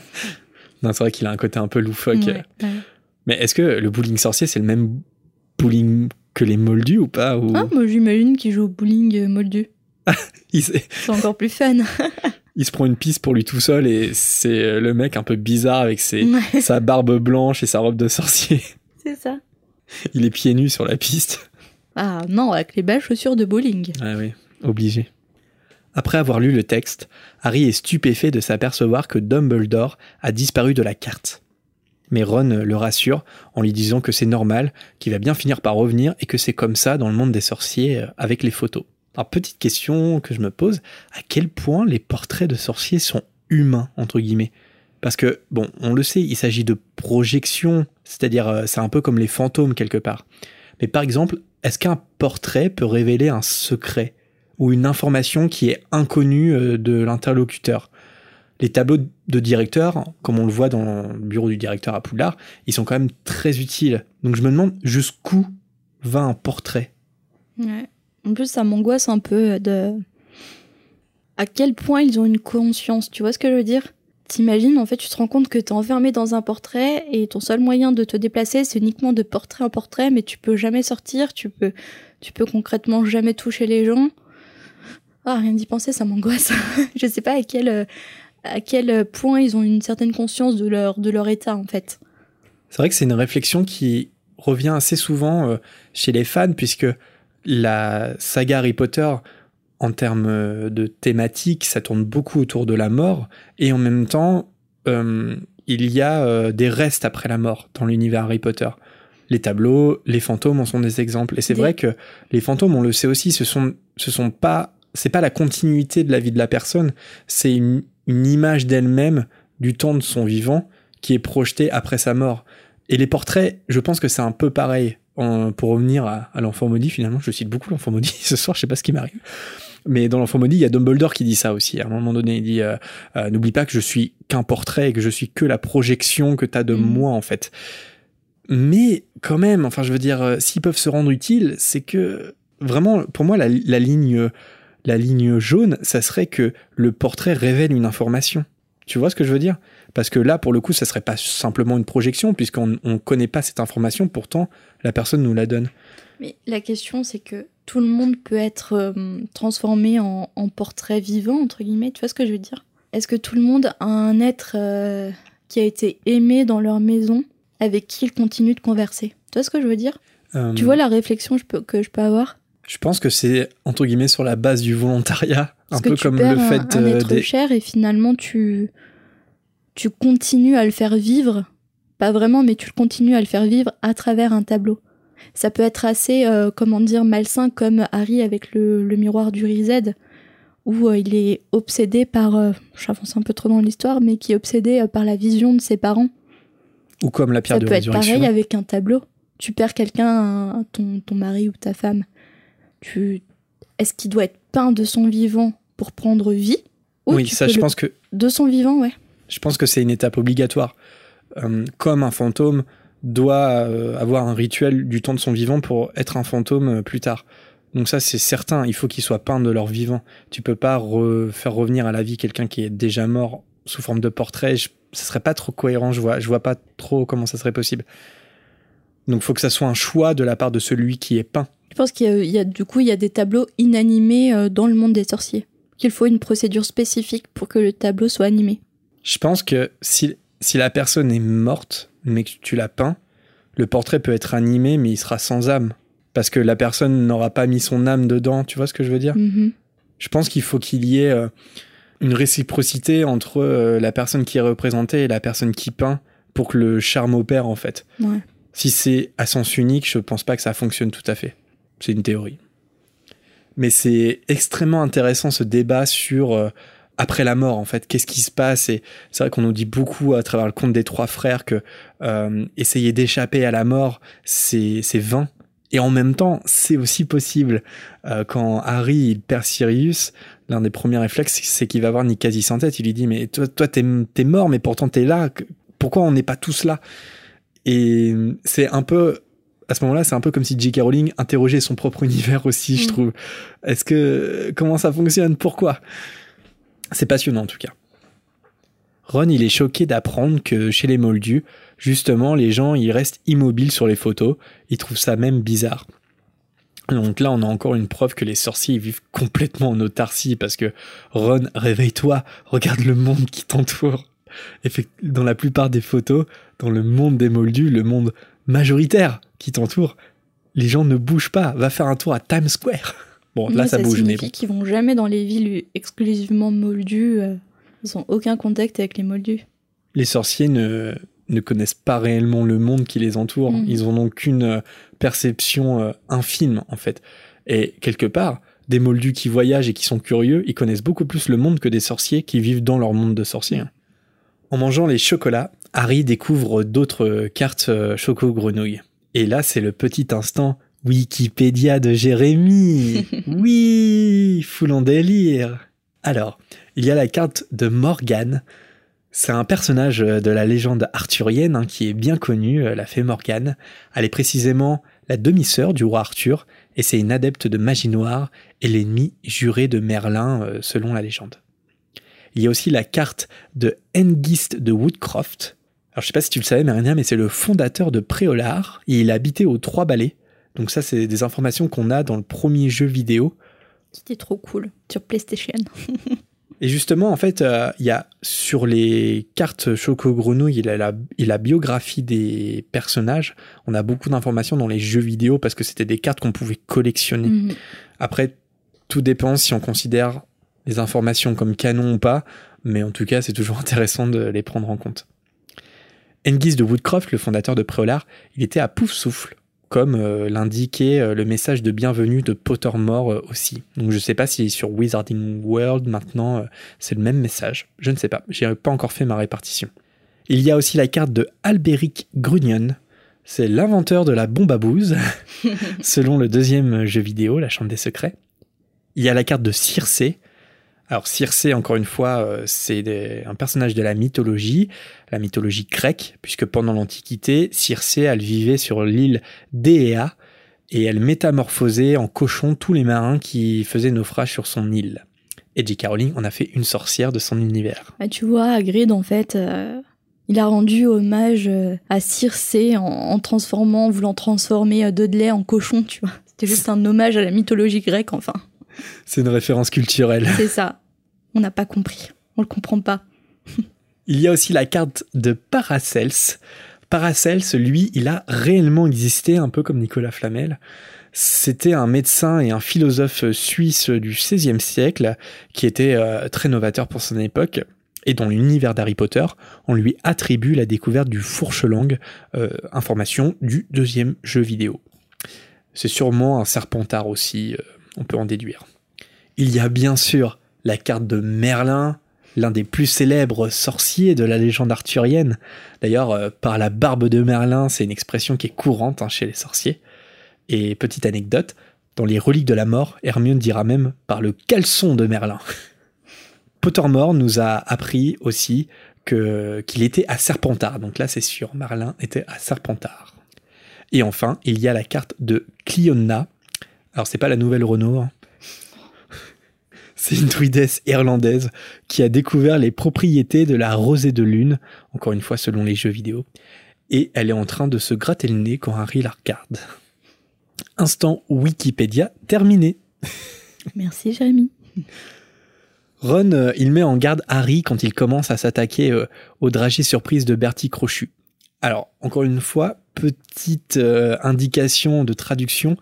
non, c'est vrai qu'il a un côté un peu loufoque. Mais est-ce que le bowling sorcier, c'est le même bowling que les moldus ou pas ou... Ah, moi j'imagine qu'il joue au bowling euh, moldu. c'est encore plus fun. il se prend une piste pour lui tout seul et c'est euh, le mec un peu bizarre avec ses, sa barbe blanche et sa robe de sorcier. C'est ça. Il est pieds nus sur la piste. Ah non, avec les belles chaussures de bowling. Ah oui, obligé. Après avoir lu le texte, Harry est stupéfait de s'apercevoir que Dumbledore a disparu de la carte. Mais Ron le rassure en lui disant que c'est normal, qu'il va bien finir par revenir et que c'est comme ça dans le monde des sorciers euh, avec les photos. Alors petite question que je me pose, à quel point les portraits de sorciers sont humains entre guillemets? Parce que bon, on le sait, il s'agit de projections, c'est-à-dire euh, c'est un peu comme les fantômes quelque part. Mais par exemple, est-ce qu'un portrait peut révéler un secret ou une information qui est inconnue euh, de l'interlocuteur? Les tableaux de directeur, comme on le voit dans le bureau du directeur à Poudlard, ils sont quand même très utiles. Donc je me demande jusqu'où va un portrait. Ouais. En plus, ça m'angoisse un peu de à quel point ils ont une conscience. Tu vois ce que je veux dire? T'imagines, en fait, tu te rends compte que t'es enfermé dans un portrait et ton seul moyen de te déplacer, c'est uniquement de portrait en portrait, mais tu peux jamais sortir, tu peux, peux concrètement jamais toucher les gens. Ah, rien d'y penser, ça m'angoisse. je sais pas à quel, à quel point ils ont une certaine conscience de leur, de leur état, en fait. C'est vrai que c'est une réflexion qui revient assez souvent euh, chez les fans, puisque la saga Harry Potter, en termes euh, de thématique, ça tourne beaucoup autour de la mort, et en même temps, euh, il y a euh, des restes après la mort dans l'univers Harry Potter. Les tableaux, les fantômes en sont des exemples. Et c'est vrai que les fantômes, on le sait aussi, ce sont, ce sont pas, c'est pas la continuité de la vie de la personne, c'est une, une image d'elle-même du temps de son vivant qui est projetée après sa mort. Et les portraits, je pense que c'est un peu pareil pour revenir à, l'enfant maudit, finalement, je cite beaucoup l'enfant maudit ce soir, je sais pas ce qui m'arrive. Mais dans l'enfant maudit, il y a Dumbledore qui dit ça aussi. À un moment donné, il dit euh, euh, N'oublie pas que je suis qu'un portrait et que je suis que la projection que tu as de mm. moi, en fait. Mais quand même, enfin, je veux dire, euh, s'ils peuvent se rendre utiles, c'est que vraiment, pour moi, la, la, ligne, la ligne jaune, ça serait que le portrait révèle une information. Tu vois ce que je veux dire? Parce que là, pour le coup, ça serait pas simplement une projection, puisqu'on ne connaît pas cette information, pourtant, la personne nous la donne. Mais la question, c'est que tout le monde peut être euh, transformé en, portrait vivant, entre guillemets. Tu vois ce que je veux dire? Est-ce que tout le monde a un être euh, qui a été aimé dans leur maison, avec qui il continue de converser? Tu vois ce que je veux dire? Euh, Tu vois la réflexion que je peux avoir? Je pense que c'est entre guillemets sur la base du volontariat, un peu comme le fait un, un être cher et finalement tu tu continues à le faire vivre, pas vraiment, mais tu continues à le faire vivre à travers un tableau. Ça peut être assez, euh, comment dire, malsain comme Harry avec le, miroir du Rized, où euh, il est obsédé par, euh, j'avance un peu trop dans l'histoire, mais qui est obsédé par la vision de ses parents. Ou comme la pierre de résurrection. Ça peut être pareil avec un tableau. Tu perds quelqu'un, ton, ton mari ou ta femme. Tu... Est-ce qu'il doit être peint de son vivant pour prendre vie Oui, ça je pense que... De son vivant, ouais. Je pense que c'est une étape obligatoire. Euh, comme un fantôme doit euh, avoir un rituel du temps de son vivant pour être un fantôme euh, plus tard. Donc ça, c'est certain, il faut qu'il soit peint de leur vivant. Tu peux pas faire revenir à la vie quelqu'un qui est déjà mort sous forme de portrait. Ce ça serait pas trop cohérent, je vois, je vois pas trop comment ça serait possible. Donc il faut que ça soit un choix de la part de celui qui est peint. Je pense qu'il y, a du coup il y a des tableaux inanimés dans le monde des sorciers. Qu'il faut une procédure spécifique pour que le tableau soit animé. Je pense que si, si la personne est morte, mais que tu la peins, le portrait peut être animé, mais il sera sans âme. Parce que la personne n'aura pas mis son âme dedans, tu vois ce que je veux dire? Mm-hmm. Je pense qu'il faut qu'il y ait euh, une réciprocité entre euh, la personne qui est représentée et la personne qui peint pour que le charme opère, en fait. Si c'est à sens unique, je pense pas que ça fonctionne tout à fait. C'est une théorie. Mais c'est extrêmement intéressant ce débat sur euh, après la mort en fait. Qu'est-ce qui se passe? Et c'est vrai qu'on nous dit beaucoup à travers le conte des trois frères que euh, essayer d'échapper à la mort c'est vain. Et en même temps c'est aussi possible euh, quand Harry il perd Sirius. L'un des premiers réflexes c'est qu'il va voir Nick quasi sans tête. Il lui dit mais toi toi t'es es mort mais pourtant t'es là. Pourquoi on n'est pas tous là? Et c'est un peu à ce moment-là, c'est un peu comme si J.K. Rowling interrogeait son propre univers aussi, je mm. trouve. Est-ce que comment ça fonctionne? Pourquoi? C'est passionnant en tout cas. Ron, il est choqué d'apprendre que chez les Moldus, justement, les gens, ils restent immobiles sur les photos. Ils trouvent ça même bizarre. Donc là, on a encore une preuve que les sorciers vivent complètement en autarcie parce que Ron, réveille-toi, regarde le monde qui t'entoure. Dans la plupart des photos, dans le monde des Moldus, le monde majoritaire qui t'entoure, les gens ne bougent pas. Va faire un tour à Times Square. Bon, là, ça, bouge. mais bon. qu'ils vont jamais dans les villes exclusivement Moldus. Euh, ils ont aucun contact avec les Moldus. Les sorciers ne, ne connaissent pas réellement le monde qui les entoure. Mhm. Ils ont donc qu'une euh, perception euh, infime, en fait. Et quelque part, des moldus qui voyagent et qui sont curieux, ils connaissent beaucoup plus le monde que des sorciers qui vivent dans leur monde de sorciers. En mangeant les chocolats, Harry découvre d'autres euh, cartes choco grenouilles. Et là, c'est le petit instant Wikipédia de Jérémy. oui, full en délire. Alors, il y a la carte de Morgane, c'est un personnage euh, de la légende arthurienne hein, qui est bien connu, euh, la fée Morgane. Elle est précisément la demi-sœur du roi Arthur, et c'est une adepte de magie noire et l'ennemi juré de Merlin euh, selon la légende. Il y a aussi la carte de Hengist de Woodcroft. Alors je sais pas si tu le savais Marina, mais c'est le fondateur de Préolard, et il habitait aux Trois Ballets. Donc ça c'est des informations qu'on a dans le premier jeu vidéo. C'était trop cool, sur PlayStation. Et justement, en fait, euh, il y a sur les cartes Choco Grenouille, il a la, la biographie des personnages. On a beaucoup d'informations dans les jeux vidéo parce que c'était des cartes qu'on pouvait collectionner. Mhm. Après, tout dépend si on considère les informations comme canon ou pas, mais en tout cas, c'est toujours intéressant de les prendre en compte. Engis de Woodcroft, le fondateur de Préolard, il était à Pouf Souffle comme euh, l'indiquait euh, le message de bienvenue de Pottermore euh, aussi. Donc je ne sais pas si sur Wizarding World maintenant c'est le même message. Je ne sais pas, j'ai pas encore fait ma répartition. Il y a aussi la carte de Alberic Grunion. C'est l'inventeur de la bombe à bouse, selon le deuxième jeu vidéo, La Chambre des Secrets. Il y a la carte de Circé, alors Circé, encore une fois, euh, c'est un personnage de la mythologie, la mythologie grecque, puisque pendant l'Antiquité, Circé, elle vivait sur l'île d'Éa et elle métamorphosait en cochon tous les marins qui faisaient naufrage sur son île. Et J.K. Rowling en a fait une sorcière de son univers. Ah, tu vois, Hagrid, en fait, euh, il a rendu hommage euh, à Circé en, transformant, voulant transformer Dudley en cochon, tu vois. C'était juste un hommage à la mythologie grecque, enfin. C'est une référence culturelle. C'est ça. On n'a pas compris. On le comprend pas. il y a aussi la carte de Paracels. Paracels, lui, il a réellement existé, un peu comme Nicolas Flamel. C'était un médecin et un philosophe suisse du XVIe siècle qui était euh, très novateur pour son époque. Et dans l'univers d'Harry Potter, on lui attribue la découverte du fourche-langue, euh, information du deuxième jeu vidéo. C'est sûrement un serpentard aussi, euh, on peut en déduire. Il y a bien sûr la carte de Merlin, l'un des plus célèbres sorciers de la légende arthurienne. D'ailleurs, euh, par la barbe de Merlin, c'est une expression qui est courante hein, chez les sorciers. Et petite anecdote, dans les reliques de la mort, Hermione dira même par le caleçon de Merlin. Pottermore nous a appris aussi qu'il était à Serpentard. Donc là, c'est sûr, Merlin était à Serpentard. Et enfin, il y a la carte de Clionna. Alors, c'est pas la nouvelle Renault, hein. C'est une druidesse irlandaise qui a découvert les propriétés de la rosée de lune, encore une fois selon les jeux vidéo, et elle est en train de se gratter le nez quand Harry la regarde. Instant Wikipédia terminé. Merci Jérémy. Ron, euh, il met en garde Harry quand il commence à s'attaquer euh, au dragée surprise de Bertie Crochu. Alors, encore une fois, petite euh, indication de traduction,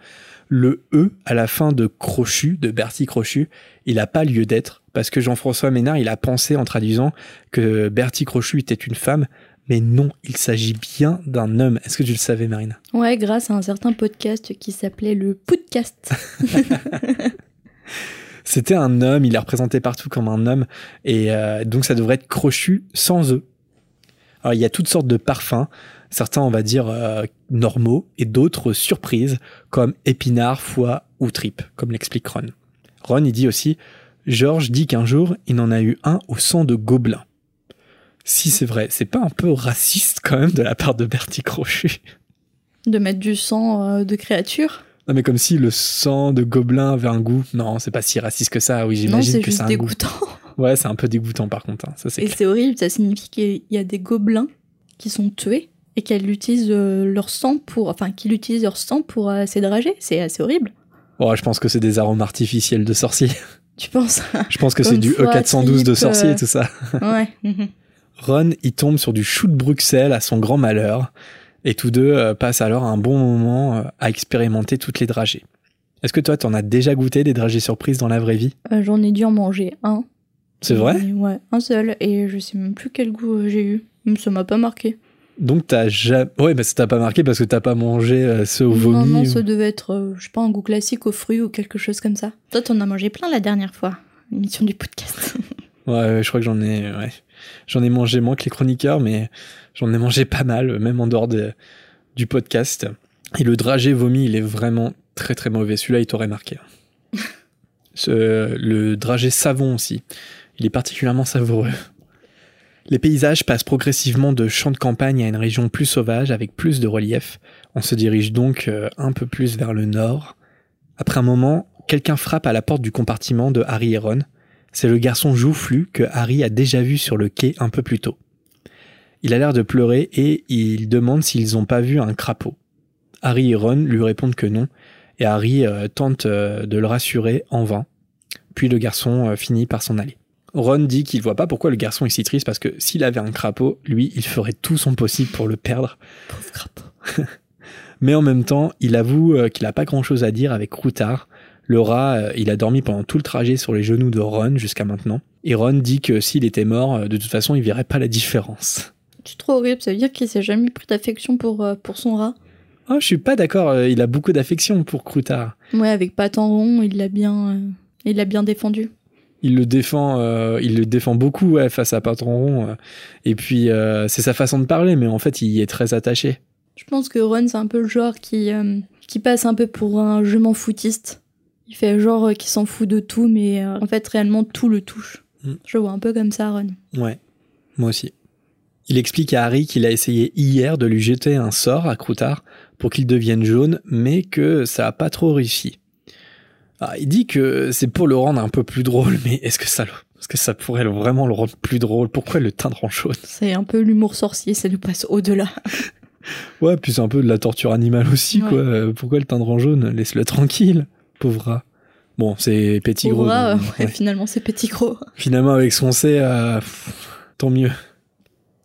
le E à la fin de Crochu, de Bertie Crochu, il n'a pas lieu d'être, parce que Jean-François Ménard, il a pensé en traduisant que Bertie Crochu était une femme, mais non, il s'agit bien d'un homme. Est-ce que tu le savais, Marine Ouais, grâce à un certain podcast qui s'appelait le Podcast. C'était un homme, il est représenté partout comme un homme, et euh, donc ça devrait être Crochu sans E. Alors il y a toutes sortes de parfums, certains on va dire euh, normaux et d'autres surprises comme épinards, foie ou tripes, comme l'explique Ron. Ron il dit aussi Georges dit qu'un jour il en a eu un au sang de gobelin. Si c'est vrai, c'est pas un peu raciste quand même de la part de Bertie Crochet De mettre du sang euh, de créature non mais comme si le sang de gobelin avait un goût. Non, c'est pas si raciste que ça. Oui, j'imagine que c'est un dégoûtant. Ouais, c'est un peu dégoûtant par contre. hein, Ça, Et c'est horrible, ça signifie qu'il y a des gobelins qui sont tués? Et qu'elles utilisent euh, leur sang pour. Enfin, qu'ils utilisent leur sang pour euh, s'édrager. C'est assez horrible. Ouais, je pense que c'est des arômes artificiels de sorciers. Tu penses? Je pense que c'est du foie, E412 de tripe, sorciers euh. et tout ça. Ouais. mhm. Ron, il tombe sur du chou de Bruxelles à son grand malheur, et tous deux passent alors un bon moment à expérimenter toutes les dragées. Est-ce que toi, t'en as déjà goûté des dragées surprises dans la vraie vie? Euh, J'en ai dû en manger un. C'est vrai? Et Ouais, un seul. Et je sais même plus quel goût j'ai eu. Ça m'a pas marqué. Donc t'as jamais... Ouais, bah ça t'a pas marqué parce que t'as pas mangé euh, ceux au Non, vomi non, ou- ça devait être, euh, je sais pas, un goût classique aux fruits ou quelque chose comme ça. Toi, t'en as mangé plein la dernière fois. L'émission du podcast. Ouais, ouais, je crois que j'en ai... Ouais. J'en ai mangé moins que les chroniqueurs, mais j'en ai mangé pas mal, même en dehors de- du podcast. Et le dragé vomi, il est vraiment très très mauvais. Celui-là, il t'aurait marqué. Ce- le dragé savon aussi. Il est particulièrement savoureux. Les paysages passent progressivement de champs de campagne à une région plus sauvage avec plus de relief. On se dirige donc euh, un peu plus vers le nord. Après un moment, quelqu'un frappe à la porte du compartiment de Harry et Ron. C'est le garçon joufflu que Harry a déjà vu sur le quai un peu plus tôt. Il a l'air de pleurer et il demande s'ils n'ont pas vu un crapaud. Harry et Ron lui répondent que non, et Harry euh, tente euh, de le rassurer en vain. Puis le garçon finit par s'en aller. Ron dit qu'il voit pas pourquoi le garçon est si triste parce que s'il avait un crapaud, lui, il ferait tout son possible pour le perdre. Pauvre crapaud. Mais en même temps, il avoue euh, qu'il a pas grand chose à dire avec Routard. Le rat, euh, il a dormi pendant tout le trajet sur les genoux de Ron jusqu'à maintenant. Et Ron dit que s'il était mort, euh, de toute façon, il verrait pas la différence. C'est trop horrible, ça veut dire qu'il s'est jamais pris d'affection pour, euh, pour son rat. Oh, je suis pas d'accord, il a beaucoup d'affection pour Croutard. Ouais, avec Patin Rond, il l'a bien, euh, il l'a bien défendu. Il le défend, euh, il le défend beaucoup ouais, face à Patron Rond. euh. Et puis, euh, c'est sa façon de parler, mais en fait, il y est très attaché. Je pense que Ron, c'est un peu le genre qui, euh, qui passe un peu pour un je m'en foutiste. Il fait genre qu'il s'en fout de tout, mais en fait, réellement, tout le touche. Mm. Je vois un peu comme ça, Ron. Ouais, moi aussi. Il explique à Harry qu'il a essayé hier de lui jeter un sort à Croutard pour qu'il devienne jaune, mais que ça a pas trop réussi. Ah, il dit que c'est pour le rendre un peu plus drôle, mais est-ce que ça, le- est-ce que ça pourrait vraiment le rendre plus drôle? Pourquoi le teindre en jaune? C'est un peu l'humour sorcier, ça nous passe au-delà. Ouais, puis c'est un peu de la torture animale aussi, Ouais. quoi. Euh, Pourquoi le teindre en jaune? Laisse-le tranquille, pauvre rat. Bon, c'est petit gros. euh, ouais, ouais. finalement, c'est petit gros. Finalement, avec ce qu'on sait, euh, tant mieux.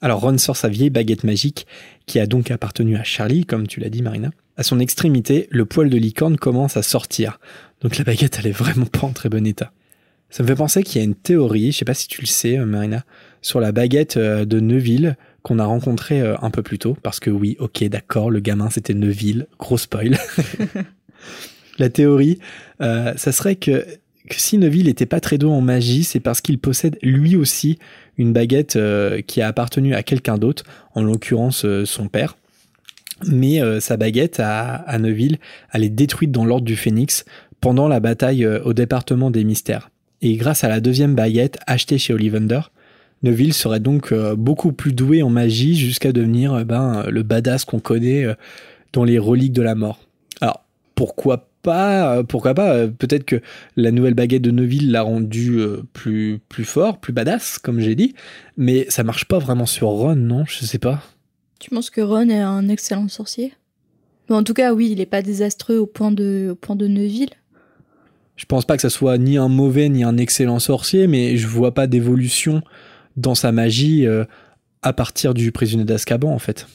Alors Ron sort sa vieille baguette magique, qui a donc appartenu à Charlie, comme tu l'as dit Marina. À son extrémité, le poil de licorne commence à sortir. Donc la baguette, elle est vraiment pas en très bon état. Ça me fait penser qu'il y a une théorie, je sais pas si tu le sais euh, Marina, sur la baguette euh, de Neuville qu'on a rencontrée euh, un peu plus tôt. Parce que oui, ok, d'accord, le gamin c'était Neuville, gros spoil. la théorie, ça serait que si Neville n'était pas très doué en magie, c'est parce qu'il possède lui aussi une baguette qui a appartenu à quelqu'un d'autre, en l'occurrence son père. Mais euh, sa baguette à, à Neville, elle est détruite dans l'ordre du Phénix pendant la bataille euh, au département des mystères. Et grâce à la deuxième baguette achetée chez Ollivander, Neville serait donc euh, beaucoup plus doué en magie jusqu'à devenir ben, le badass qu'on connaît dans les reliques de la mort. Alors, pourquoi pas Pourquoi pas Peut-être que la nouvelle baguette de Neville l'a rendu plus, plus fort, plus badass, comme j'ai dit. Mais ça marche pas vraiment sur Ron, non? Je sais pas. Tu penses que Ron est un excellent sorcier? Bon, En tout cas, oui, il est pas désastreux au point de, au point de Neuville. Je pense pas que ça soit ni un mauvais ni un excellent sorcier, mais je vois pas d'évolution dans sa magie euh, à partir du prisonnier d'Azkaban, en fait.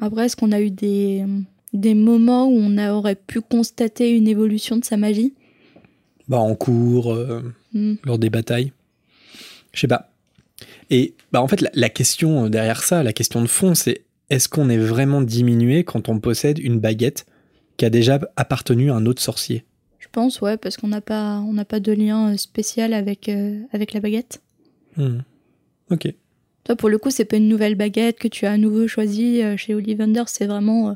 Après, est-ce qu'on a eu des, des moments où on a- aurait pu constater une évolution de sa magie? Bah, en cours, euh, Hmm. lors des batailles. Je sais pas. Et bah en fait, la, la question derrière ça, la question de fond, c'est est-ce qu'on est vraiment diminué quand on possède une baguette qui a déjà appartenu à un autre sorcier? Je pense, ouais, parce qu'on n'a pas, on n'a pas de lien euh, spécial avec, euh, avec la baguette. Hmm. Ok. Toi, pour le coup, c'est pas une nouvelle baguette que tu as à nouveau choisie euh, chez Ollivander, c'est vraiment. euh,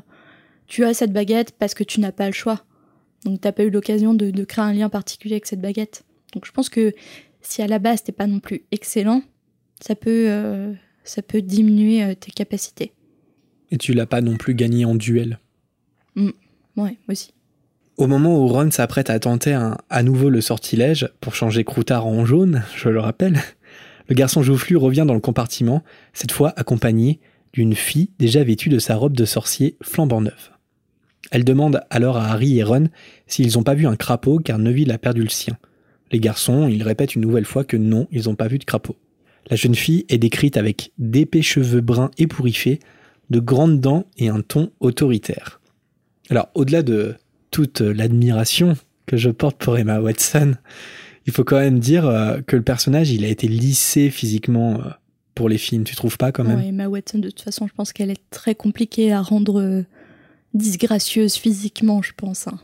tu as cette baguette parce que tu n'as pas le choix. Donc, t'as pas eu l'occasion de, de créer un lien particulier avec cette baguette. Donc, je pense que si à la base t'es pas non plus excellent, ça peut, euh, ça peut diminuer euh, tes capacités. Et tu l'as pas non plus gagné en duel. Ouais, aussi. Au moment où Ron s'apprête à tenter un- à nouveau le sortilège pour changer Croutard en jaune, je le rappelle, le garçon joufflu revient dans le compartiment, cette fois accompagné d'une fille déjà vêtue de sa robe de sorcier flambant neuve. Elle demande alors à Harry et Ron s'ils n'ont pas vu un crapaud car Neville a perdu le sien. Les garçons, ils répètent une nouvelle fois que non, ils n'ont pas vu de crapaud. La jeune fille est décrite avec d'épais cheveux bruns ébouriffés, de grandes dents et un ton autoritaire. Alors, au-delà de toute l'admiration que je porte pour Emma Watson, il faut quand même dire euh, que le personnage, il a été lissé physiquement euh, pour les films, tu trouves pas quand même? Ouais, Emma Watson, de toute façon, je pense qu'elle est très compliquée à rendre euh, disgracieuse physiquement, je pense. hein.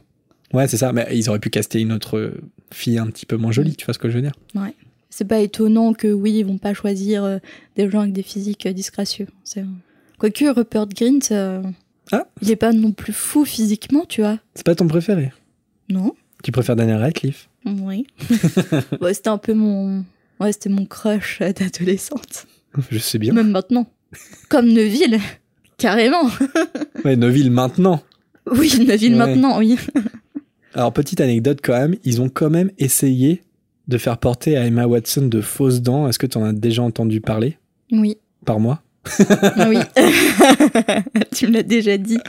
Ouais, c'est ça, mais ils auraient pu caster une autre fille un petit peu moins jolie, tu vois ce que je veux dire? C'est pas étonnant que, oui, ils vont pas choisir euh, des gens avec des physiques euh, disgracieux. Quoique Rupert Grint, euh, Ah. il est pas non plus fou physiquement, tu vois. C'est pas ton préféré Non Tu préfères Daniel Radcliffe Oui. ouais, c'était un peu mon... Ouais, c'était mon crush d'adolescente. Je sais bien. Même maintenant. Comme Neville. Carrément. Ouais, Neville maintenant. Oui, Neville Ouais. maintenant, oui. Alors, petite anecdote quand même, ils ont quand même essayé de faire porter à Emma Watson de fausses dents. Est-ce que tu en as déjà entendu parler? Oui, par moi? Oui. tu me l'as déjà dit.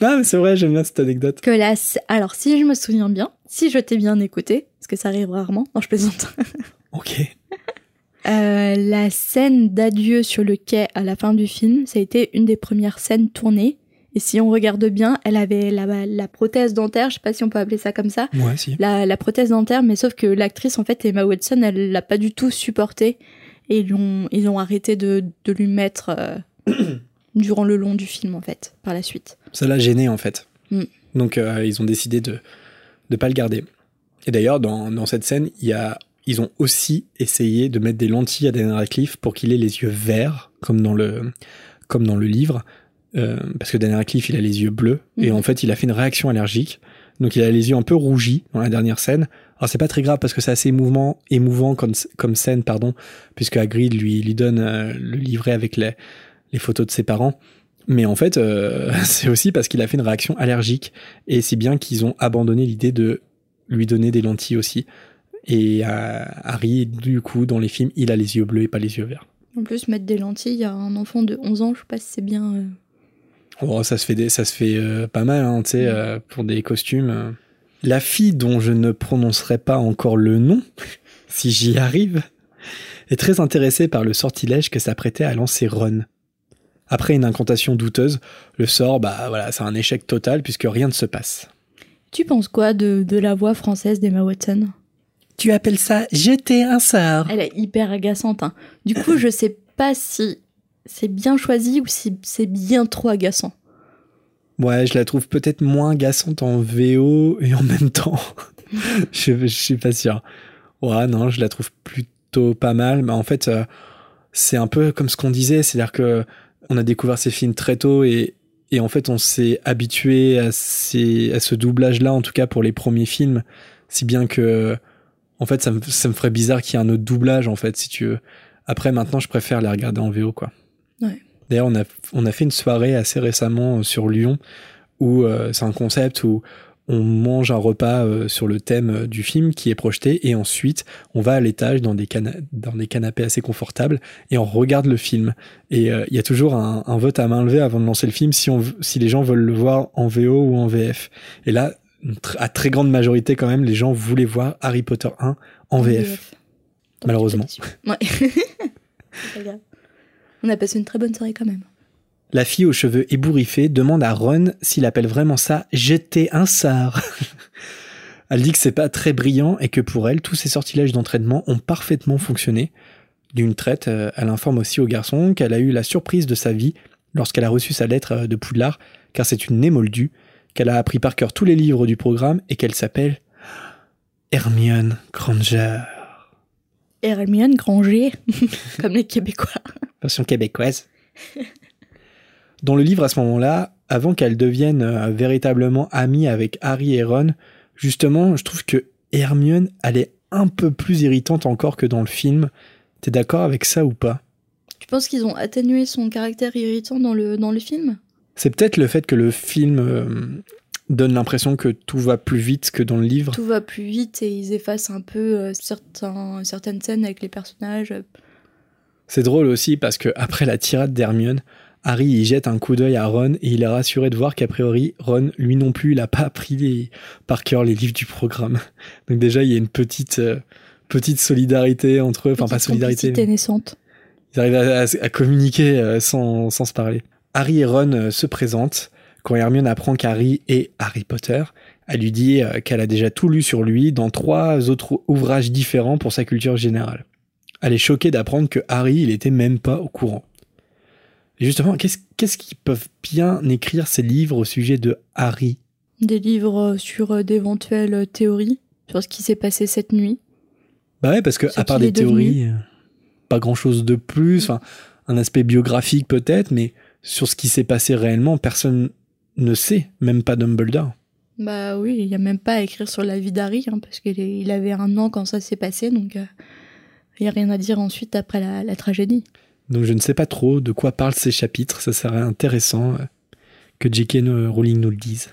Non, mais c'est vrai, j'aime bien cette anecdote. Que la... Alors, si je me souviens bien, si je t'ai bien écouté, parce que ça arrive rarement, non, je plaisante. Ok. Euh, la scène d'adieu sur le quai à la fin du film, ça a été une des premières scènes tournées. Et si on regarde bien, elle avait la, la prothèse dentaire, je sais pas si on peut appeler ça comme ça, Ouais, si. la, la prothèse dentaire, mais sauf que l'actrice, en fait, Emma Watson, elle l'a pas du tout supporté. Et ils ont, ils ont arrêté de, de lui mettre euh, durant le long du film, en fait, par la suite. Ça l'a gêné en fait. Mm. Donc euh, ils ont décidé de ne pas le garder. Et d'ailleurs, dans, dans cette scène, il y a, ils ont aussi essayé de mettre des lentilles à Daniel Radcliffe pour qu'il ait les yeux verts, comme dans le, comme dans le livre. Euh, parce que Daniel Radcliffe, il a les yeux bleus. Et Mhm. en fait, il a fait une réaction allergique. Donc il a les yeux un peu rougis dans la dernière scène. Alors c'est pas très grave parce que c'est assez émouvant, émouvant comme, comme scène, pardon, puisque Hagrid lui, lui donne euh, le livret avec les, les photos de ses parents. Mais en fait, euh, c'est aussi parce qu'il a fait une réaction allergique. Et c'est bien qu'ils ont abandonné l'idée de lui donner des lentilles aussi. Et Harry, du coup, dans les films, il a les yeux bleus et pas les yeux verts. En plus, mettre des lentilles à un enfant de 11 ans, je sais pas si c'est bien. Oh, ça se fait, des- ça se fait euh, pas mal, hein, tu sais, euh, pour des costumes. La fille dont je ne prononcerai pas encore le nom, si j'y arrive, est très intéressée par le sortilège que s'apprêtait à lancer Ron. Après une incantation douteuse, le sort, bah voilà, c'est un échec total puisque rien ne se passe. Tu penses quoi de, de la voix française d'Emma Watson? Tu appelles ça jeter un sort Elle est hyper agaçante. hein. Du coup, je sais pas si c'est bien choisi ou c'est bien trop agaçant? Ouais, je la trouve peut-être moins agaçante en VO et en même temps, je, je suis pas sûr. Ouais, non, je la trouve plutôt pas mal. Mais en fait, euh, c'est un peu comme ce qu'on disait, c'est-à-dire que on a découvert ces films très tôt et, et en fait, on s'est habitué à, ces, à ce doublage-là, en tout cas pour les premiers films, si bien que, en fait, ça me, ça me ferait bizarre qu'il y ait un autre doublage, en fait, si tu veux. Après, maintenant, je préfère les regarder en VO, quoi. Ouais. D'ailleurs, on a, on a fait une soirée assez récemment euh, sur Lyon où euh, c'est un concept où on mange un repas euh, sur le thème du film qui est projeté et ensuite on va à l'étage dans des, cana- dans des canapés assez confortables et on regarde le film. Et euh, il y a toujours un, un vote à main levée avant de lancer le film si, on, si les gens veulent le voir en VO ou en VF. Et là, tr- à très grande majorité quand même, les gens voulaient voir Harry Potter 1 en VF. Malheureusement. Ouais. On a passé une très bonne soirée quand même. La fille aux cheveux ébouriffés demande à Ron s'il appelle vraiment ça jeter un sort. elle dit que c'est pas très brillant et que pour elle, tous ces sortilèges d'entraînement ont parfaitement fonctionné. D'une traite, euh, elle informe aussi au garçon qu'elle a eu la surprise de sa vie lorsqu'elle a reçu sa lettre euh, de Poudlard, car c'est une émoldue, qu'elle a appris par cœur tous les livres du programme et qu'elle s'appelle Hermione Granger, Hermione Granger, comme les Québécois. Version québécoise. Dans le livre à ce moment-là, avant qu'elle devienne euh, véritablement amie avec Harry et Ron, justement, je trouve que Hermione, elle est un peu plus irritante encore que dans le film. T'es d'accord avec ça ou pas? Tu penses qu'ils ont atténué son caractère irritant dans le, dans le film? C'est peut-être le fait que le film euh, donne l'impression que tout va plus vite que dans le livre. Tout va plus vite et ils effacent un peu euh, certains, certaines scènes avec les personnages. C'est drôle aussi parce que après la tirade d'Hermione, Harry y jette un coup d'œil à Ron et il est rassuré de voir qu'a priori Ron, lui non plus, il n'a pas appris par cœur les livres du programme. Donc déjà, il y a une petite, euh, petite solidarité entre eux, enfin pas solidarité. Mais... naissante. Ils arrivent à, communiquer euh, sans, sans, se parler. Harry et Ron euh, se présentent. Quand Hermione apprend qu'Harry est Harry Potter, elle lui dit qu'elle a déjà tout lu sur lui dans trois autres ouvrages différents pour sa culture générale. Elle est choquée d'apprendre que Harry, il était même pas au courant justement, qu'est-ce qu'ils peuvent bien écrire ces livres au sujet de Harry? Des livres sur euh, d'éventuelles euh, théories sur ce qui s'est passé cette nuit. Bah ouais, parce que à part des théories, euh, pas grand-chose de plus. un aspect biographique peut-être, mais sur ce qui s'est passé réellement, personne ne sait, même pas Dumbledore. Bah oui, il n'y a même pas à écrire sur la vie d'Harry, hein, parce qu'il avait un an quand ça s'est passé, donc il n'y a rien à dire ensuite après la tragédie. Donc je ne sais pas trop de quoi parlent ces chapitres, ça serait intéressant euh, que J.K. Rowling nous le dise.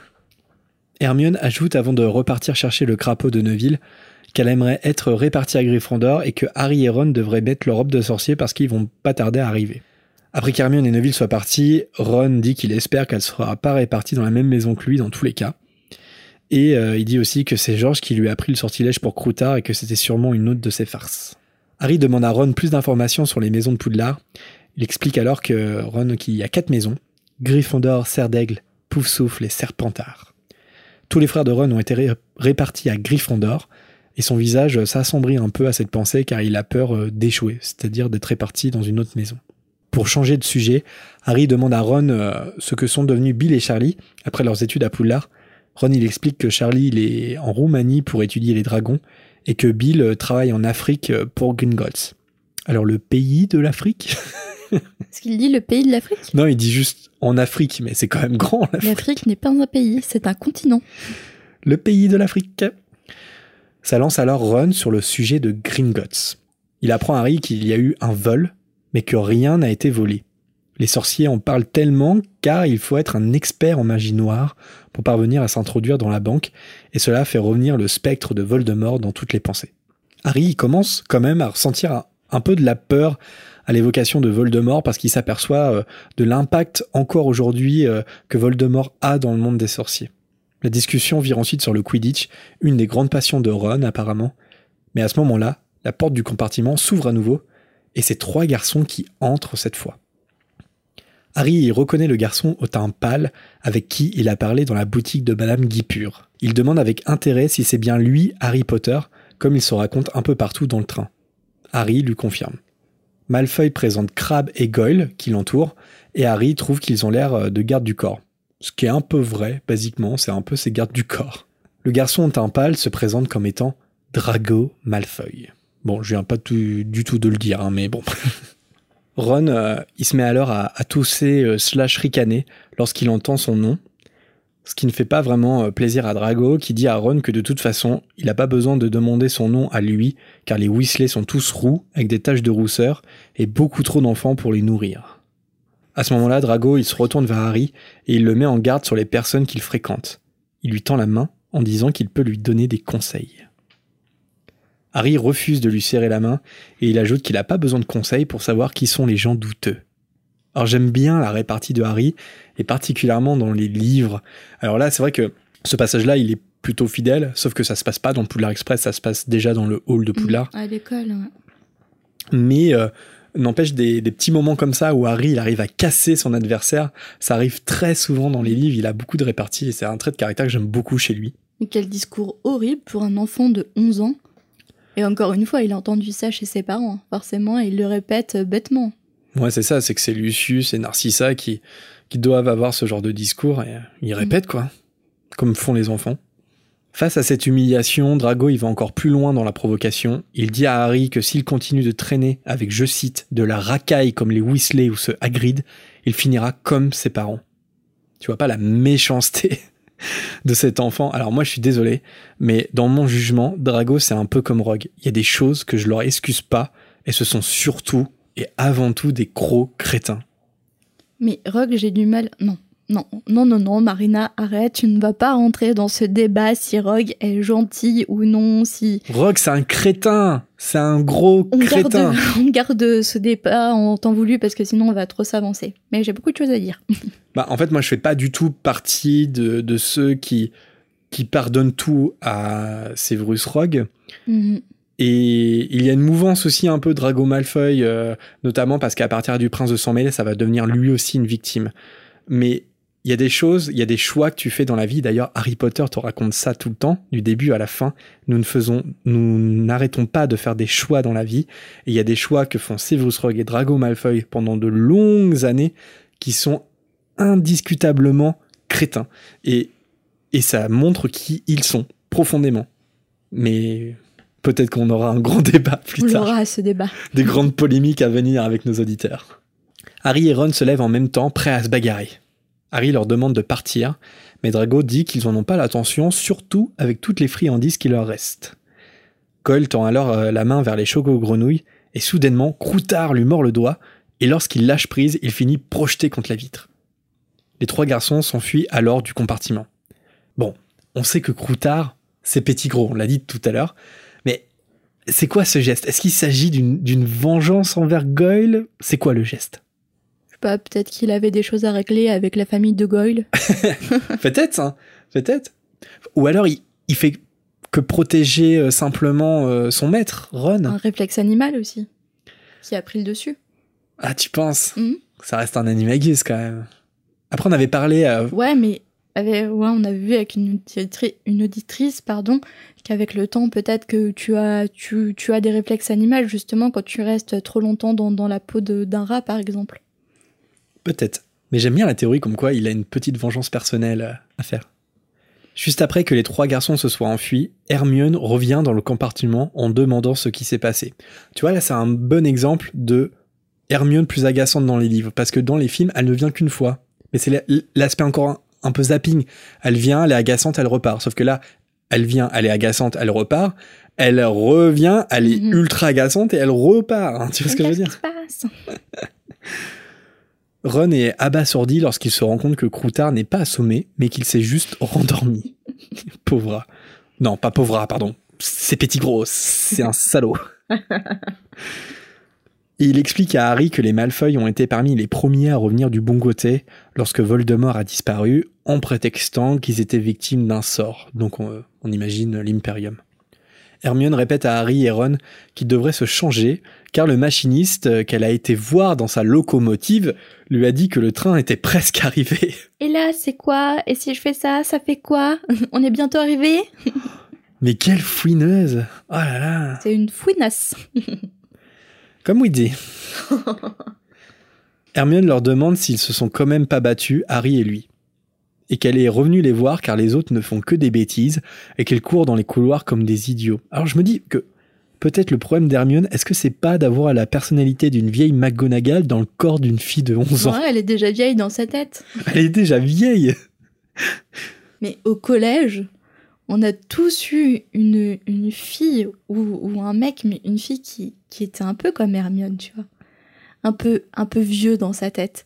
Hermione ajoute avant de repartir chercher le crapaud de Neville qu'elle aimerait être répartie à Gryffondor et que Harry et Ron devraient mettre leur robe de sorcier parce qu'ils vont pas tarder à arriver. Après qu'Hermione et Neville soient partis, Ron dit qu'il espère qu'elle sera pas répartie dans la même maison que lui dans tous les cas. Et euh, il dit aussi que c'est George qui lui a pris le sortilège pour Croutard et que c'était sûrement une autre de ses farces. Harry demande à Ron plus d'informations sur les maisons de Poudlard. Il explique alors que Ron qu'il y a quatre maisons Gryffondor, Serre d'Aigle, Poufsouffle et Serpentard. Tous les frères de Ron ont été répartis à Gryffondor et son visage s'assombrit un peu à cette pensée car il a peur euh, d'échouer, c'est-à-dire d'être réparti dans une autre maison. Pour changer de sujet, Harry demande à Ron euh, ce que sont devenus Bill et Charlie après leurs études à Poudlard. Ron il explique que Charlie est en Roumanie pour étudier les dragons et que Bill euh, travaille en Afrique euh, pour Gringotts. Alors le pays de l'Afrique? Est-ce qu'il dit le pays de l'Afrique? Non, il dit juste en Afrique, mais c'est quand même grand l'Afrique. n'est pas un pays, c'est un continent. Le pays de l'Afrique. Ça lance alors Ron sur le sujet de Gringotts. Il apprend à Harry qu'il y a eu un vol, mais que rien n'a été volé. Les sorciers en parlent tellement car il faut être un expert en magie noire pour parvenir à s'introduire dans la banque, et cela fait revenir le spectre de Voldemort dans toutes les pensées. Harry commence quand même à ressentir un, peu de la peur à l'évocation de Voldemort parce qu'il s'aperçoit euh, de l'impact encore aujourd'hui euh, que Voldemort a dans le monde des sorciers. La discussion vire ensuite sur le Quidditch, une des grandes passions de Ron apparemment, mais à ce moment-là, la porte du compartiment s'ouvre à nouveau, et c'est trois garçons qui entrent cette fois. Harry reconnaît le garçon au teint pâle avec qui il a parlé dans la boutique de Madame Guipure. Il demande avec intérêt si c'est bien lui, Harry Potter, comme il se raconte un peu partout dans le train. Harry lui confirme. Malfoy présente Crabbe et Goyle qui l'entourent, et Harry trouve qu'ils ont l'air euh, de garde du corps. Ce qui est un peu vrai, basiquement, c'est un peu ces gardes du corps. Le garçon au teint pâle se présente comme étant Drago Malfoy. Bon, je viens pas du tout de le dire, hein, mais bon. Ron, euh, il se met alors à, tousser euh, slash ricaner lorsqu'il entend son nom, ce qui ne fait pas vraiment euh, plaisir à Drago, qui dit à Ron que de toute façon, il n'a pas besoin de demander son nom à lui, car les Weasley sont tous roux, avec des taches de rousseur, et beaucoup trop d'enfants pour les nourrir. À ce moment-là, Drago, il se retourne vers Harry, et il le met en garde sur les personnes qu'il fréquente. Il lui tend la main en disant qu'il peut lui donner des conseils. Harry refuse de lui serrer la main et il ajoute qu'il n'a pas besoin de conseils pour savoir qui sont les gens douteux. Alors j'aime bien la répartie de Harry, et particulièrement dans les livres. Alors là, c'est vrai que ce passage-là, il est plutôt fidèle, sauf que ça se passe pas dans Poudlard Express, ça se passe déjà dans le hall de Poudlard. à l'école, Mais euh, n'empêche des, petits moments comme ça où Harry il arrive à casser son adversaire, ça arrive très souvent dans les livres, il a beaucoup de réparties et c'est un trait de caractère que j'aime beaucoup chez lui. Mais quel discours horrible pour un enfant de 11 ans et encore une fois, il a entendu ça chez ses parents, forcément, et il le répète euh, bêtement. Ouais, c'est ça, c'est que c'est Lucius et Narcissa qui, qui doivent avoir ce genre de discours, et ils mm. répètent, quoi, comme font les enfants. Face à cette humiliation, Drago il va encore plus loin dans la provocation. Il dit à Harry que s'il continue de traîner avec, je cite, de la racaille comme les Weasley ou ce Hagrid, il finira comme ses parents. Tu vois pas la méchanceté de cet enfant. Alors moi je suis désolé, mais dans mon jugement, Drago c'est un peu comme Rogue. Il y a des choses que je leur excuse pas, et ce sont surtout et avant tout des gros crétins. Mais Rogue, j'ai du mal. Non, Non, non, non, non, Marina, arrête, tu ne vas pas rentrer dans ce débat si Rogue est gentil ou non, si... Rogue, c'est un crétin C'est un gros On crétin garde, on garde ce débat en temps voulu parce que sinon on va trop s'avancer. Mais j'ai beaucoup de choses à dire. Bah, en fait, moi, je fais pas du tout partie de, de ceux qui, qui pardonnent tout à Severus Rogue. Mhm. Et il y a une mouvance aussi un peu Drago Malfoy, euh, notamment parce qu'à partir du Prince de Sang Mêlé, ça va devenir lui aussi une victime. Mais il y a des choses, il y a des choix que tu fais dans la vie. D'ailleurs, Harry Potter te raconte ça tout le temps, du début à la fin. Nous ne faisons, nous n'arrêtons pas de faire des choix dans la vie. Et il y a des choix que font Severus Rogue et Drago Malfoy pendant de longues années qui sont indiscutablement crétins. Et, et ça montre qui ils sont, profondément. Mais peut-être qu'on aura un grand débat plus On tard aura ce débat. des grandes polémiques à venir avec nos auditeurs. Harry et Ron se lèvent en même temps, prêts à se bagarrer. Harry leur demande de partir, mais Drago dit qu'ils n'en ont pas l'attention, surtout avec toutes les friandises qui leur restent. Cole tend alors euh, la main vers les choco-grenouilles, et soudainement, Croutard lui mord le doigt, et lorsqu'il lâche prise, il finit projeté contre la vitre. Les trois garçons s'enfuient alors du compartiment. Bon, on sait que Croutard, c'est petit gros, on l'a dit tout à l'heure, mais c'est quoi ce geste? Est-ce qu'il s'agit d'une vengeance envers Goyle? C'est quoi le geste? Pas, peut-être qu'il avait des choses à régler avec la famille de Goyle. Peut-être, hein, peut-être. Ou alors il, il fait que protéger euh, simplement euh, son maître, Ron. Un réflexe animal aussi, qui a pris le dessus. Ah, tu penses? Mhm. Ça reste un animagus quand même. Après, on avait parlé. euh, Ouais, mais avec- ouais, on a vu avec une, auditri- une auditrice, pardon, qu'avec le temps, peut-être que tu as, tu, tu as des réflexes animaux, justement, quand tu restes trop longtemps dans, dans la peau d'un rat, par exemple. Peut-être. Mais j'aime bien la théorie comme quoi il a une petite vengeance personnelle euh, à faire. Juste après que les trois garçons se soient enfuis, Hermione revient dans le compartiment en demandant ce qui s'est passé. Tu vois, là, c'est un bon exemple de Hermione plus agaçante dans les livres, parce que dans les films, elle ne vient qu'une fois. Mais c'est la- l'aspect encore un, un peu zapping. Elle vient, elle est agaçante, elle repart. Sauf que là, elle vient, elle est agaçante, elle repart. Elle revient, elle est Mhm. ultra agaçante et elle repart. hein. Tu vois ce que je veux dire Qu'est-ce qui se passe Ron est abasourdi lorsqu'il se rend compte que Croutard n'est pas assommé, mais qu'il s'est juste rendormi. Pauvre. Non, pas pauvre, pardon. C'est petit gros, c'est un salaud. Et il explique à Harry que les Malfoy ont été parmi les premiers à revenir du bon côté lorsque Voldemort a disparu, en prétextant qu'ils étaient victimes d'un sort. Donc on, on imagine l'Imperium. Hermione répète à Harry et Ron qu'ils devraient se changer, car le machiniste euh, qu'elle a été voir dans sa locomotive lui a dit que le train était presque arrivé. Et là, c'est quoi? Et si je fais ça, ça fait quoi? On est bientôt arrivé? Mais quelle fouineuse Oh là là C'est une fouinasse. Comme Weedy. Hermione leur demande s'ils se sont quand même pas battus, Harry et lui. Et qu'elle est revenue les voir car les autres ne font que des bêtises et qu'elle court dans les couloirs comme des idiots. Alors je me dis que peut-être le problème d'Hermione, est-ce que c'est pas d'avoir la personnalité d'une vieille McGonagall dans le corps d'une fille de 11 ans? Ouais, elle est déjà vieille dans sa tête. Elle est déjà vieille Mais au collège, on a tous eu une, une fille ou, ou un mec, mais une fille qui, qui était un peu comme Hermione, tu vois. Un peu, un peu vieux dans sa tête.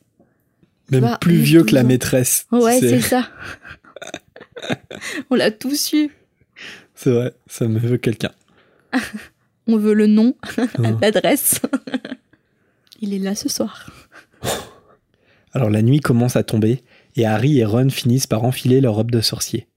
Même vois, plus vieux que la 12 ans. maîtresse. Ouais, c'est ça. on l'a tous eu. c'est vrai, ça me veut quelqu'un. On veut le nom, Oh. l'adresse. Il est là ce soir. Alors la nuit commence à tomber et Harry et Ron finissent par enfiler leur robe de sorcier.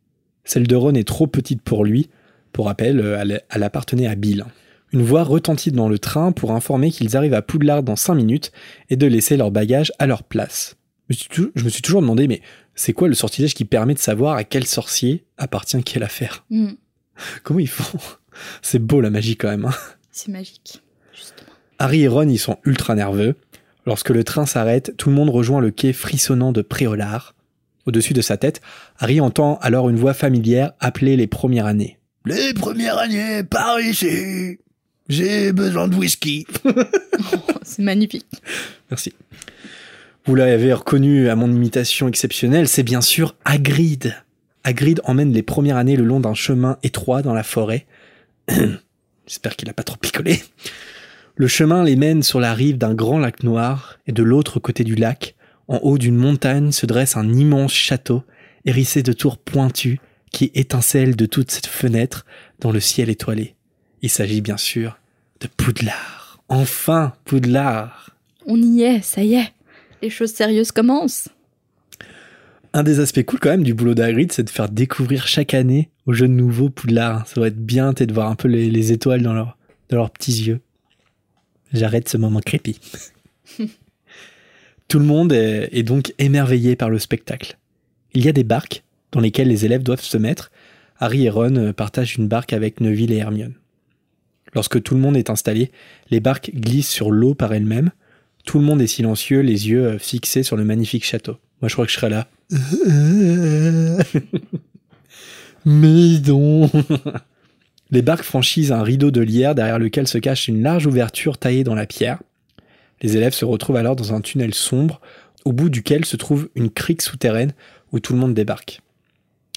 Celle de Ron est trop petite pour lui. Pour rappel, euh, elle, elle appartenait à Bill. Une voix retentit dans le train pour informer qu'ils arrivent à Poudlard dans 5 minutes et de laisser leur bagage à leur place. Je me suis tou- je me suis toujours demandé, mais c'est quoi le sortilège qui permet de savoir à quel sorcier appartient quelle affaire? Hmm, Comment ils font? C'est beau la magie quand même. hein. c'est magique, justement. Harry et Ron, ils sont ultra nerveux. Lorsque le train s'arrête, tout le monde rejoint le quai frissonnant de Préolard. Au-dessus de sa tête, Harry entend alors une voix familière appeler les premières années. Les premières années, par ici. J'ai besoin de whisky. Oh, c'est magnifique. Merci. Vous l'avez reconnu à mon imitation exceptionnelle, c'est bien sûr Hagrid. Hagrid emmène les premières années le long d'un chemin étroit dans la forêt. J'espère qu'il n'a pas trop picolé. Le chemin les mène sur la rive d'un grand lac noir, et de l'autre côté du lac, en haut d'une montagne se dresse un immense château, hérissé de tours pointues, qui étincellent de toutes ses fenêtres dans le ciel étoilé. Il s'agit bien sûr de Poudlard. Enfin, Poudlard. On y est, ça y est. Les choses sérieuses commencent. Un des aspects cool quand même du boulot d'Hagrid, c'est de faire découvrir chaque année aux jeunes nouveaux Poudlard. Ça va être bien de voir un peu les, les étoiles dans, leur, dans leurs petits yeux. J'arrête ce moment creepy. Tout le monde est, est donc émerveillé par le spectacle. Il y a des barques dans lesquelles les élèves doivent se mettre. Harry et Ron euh, partagent une barque avec Neville et Hermione. Lorsque tout le monde est installé, les barques glissent sur l'eau par elles-mêmes. Tout le monde est silencieux, les yeux euh, fixés sur le magnifique château. Moi, je crois que je serais là. Mais donc Les barques franchissent un rideau de lierre derrière lequel se cache une large ouverture taillée dans la pierre. Les élèves se retrouvent alors dans un tunnel sombre, au bout duquel se trouve une crique souterraine où tout le monde débarque.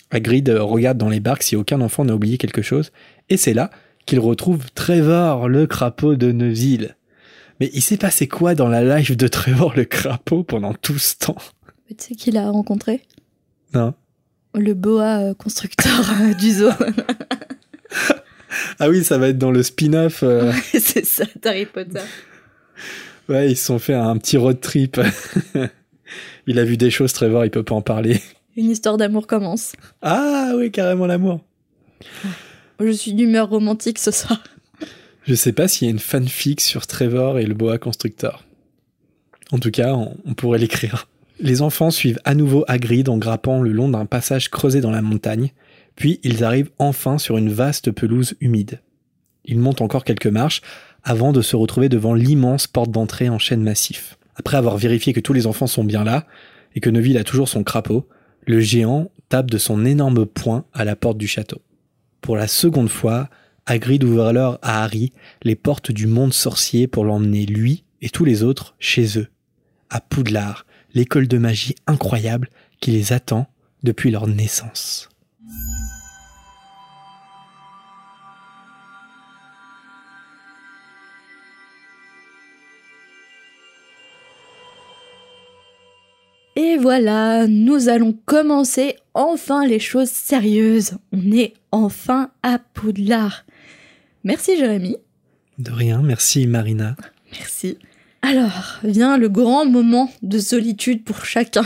Hagrid regarde dans les barques si aucun enfant n'a oublié quelque chose, et c'est là qu'il retrouve Trevor, le crapaud de Neville. Mais il s'est passé quoi dans la life de Trevor le crapaud pendant tout ce temps? Tu sais qui l'a rencontré Non Le boa euh, constructeur euh, du zoo. Ah oui, ça va être dans le spin-off. euh, c'est ça, d'Harry Potter. Ouais, ils se sont fait un petit road trip. il a vu des choses, Trevor, il peut pas en parler. Une histoire d'amour commence. Ah oui, carrément l'amour. Je suis d'humeur romantique ce soir. Je sais pas s'il y a une fanfic sur Trevor et le boa constructeur. En tout cas, on, on pourrait l'écrire. Les enfants suivent à nouveau Hagrid en grappant le long d'un passage creusé dans la montagne, puis ils arrivent enfin sur une vaste pelouse humide. Ils montent encore quelques marches avant de se retrouver devant l'immense porte d'entrée en chêne massif. Après avoir vérifié que tous les enfants sont bien là, et que Neville a toujours son crapaud, le géant tape de son énorme poing à la porte du château. Pour la seconde fois, Hagrid ouvre alors à Harry les portes du monde sorcier pour l'emmener lui et tous les autres chez eux, à Poudlard, l'école de magie incroyable qui les attend depuis leur naissance. Et voilà, nous allons commencer enfin les choses sérieuses. On est enfin à Poudlard. Merci Jérémy. De rien, merci Marina. Merci. Alors, vient le grand moment de solitude pour chacun.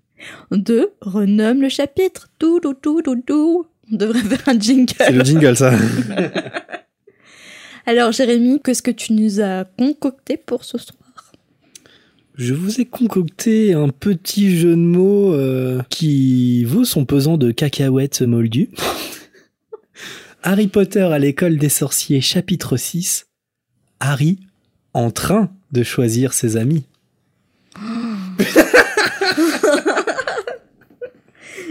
de renomme le chapitre. Tout, tout, tout, tout, tout. On devrait faire un jingle. C'est le jingle ça. Alors Jérémy, qu'est-ce que tu nous as concocté pour ce soir? Je vous ai concocté un petit jeu de mots euh, qui vaut son pesant de cacahuètes moldues. Harry Potter à l'école des sorciers chapitre 6. Harry en train de choisir ses amis.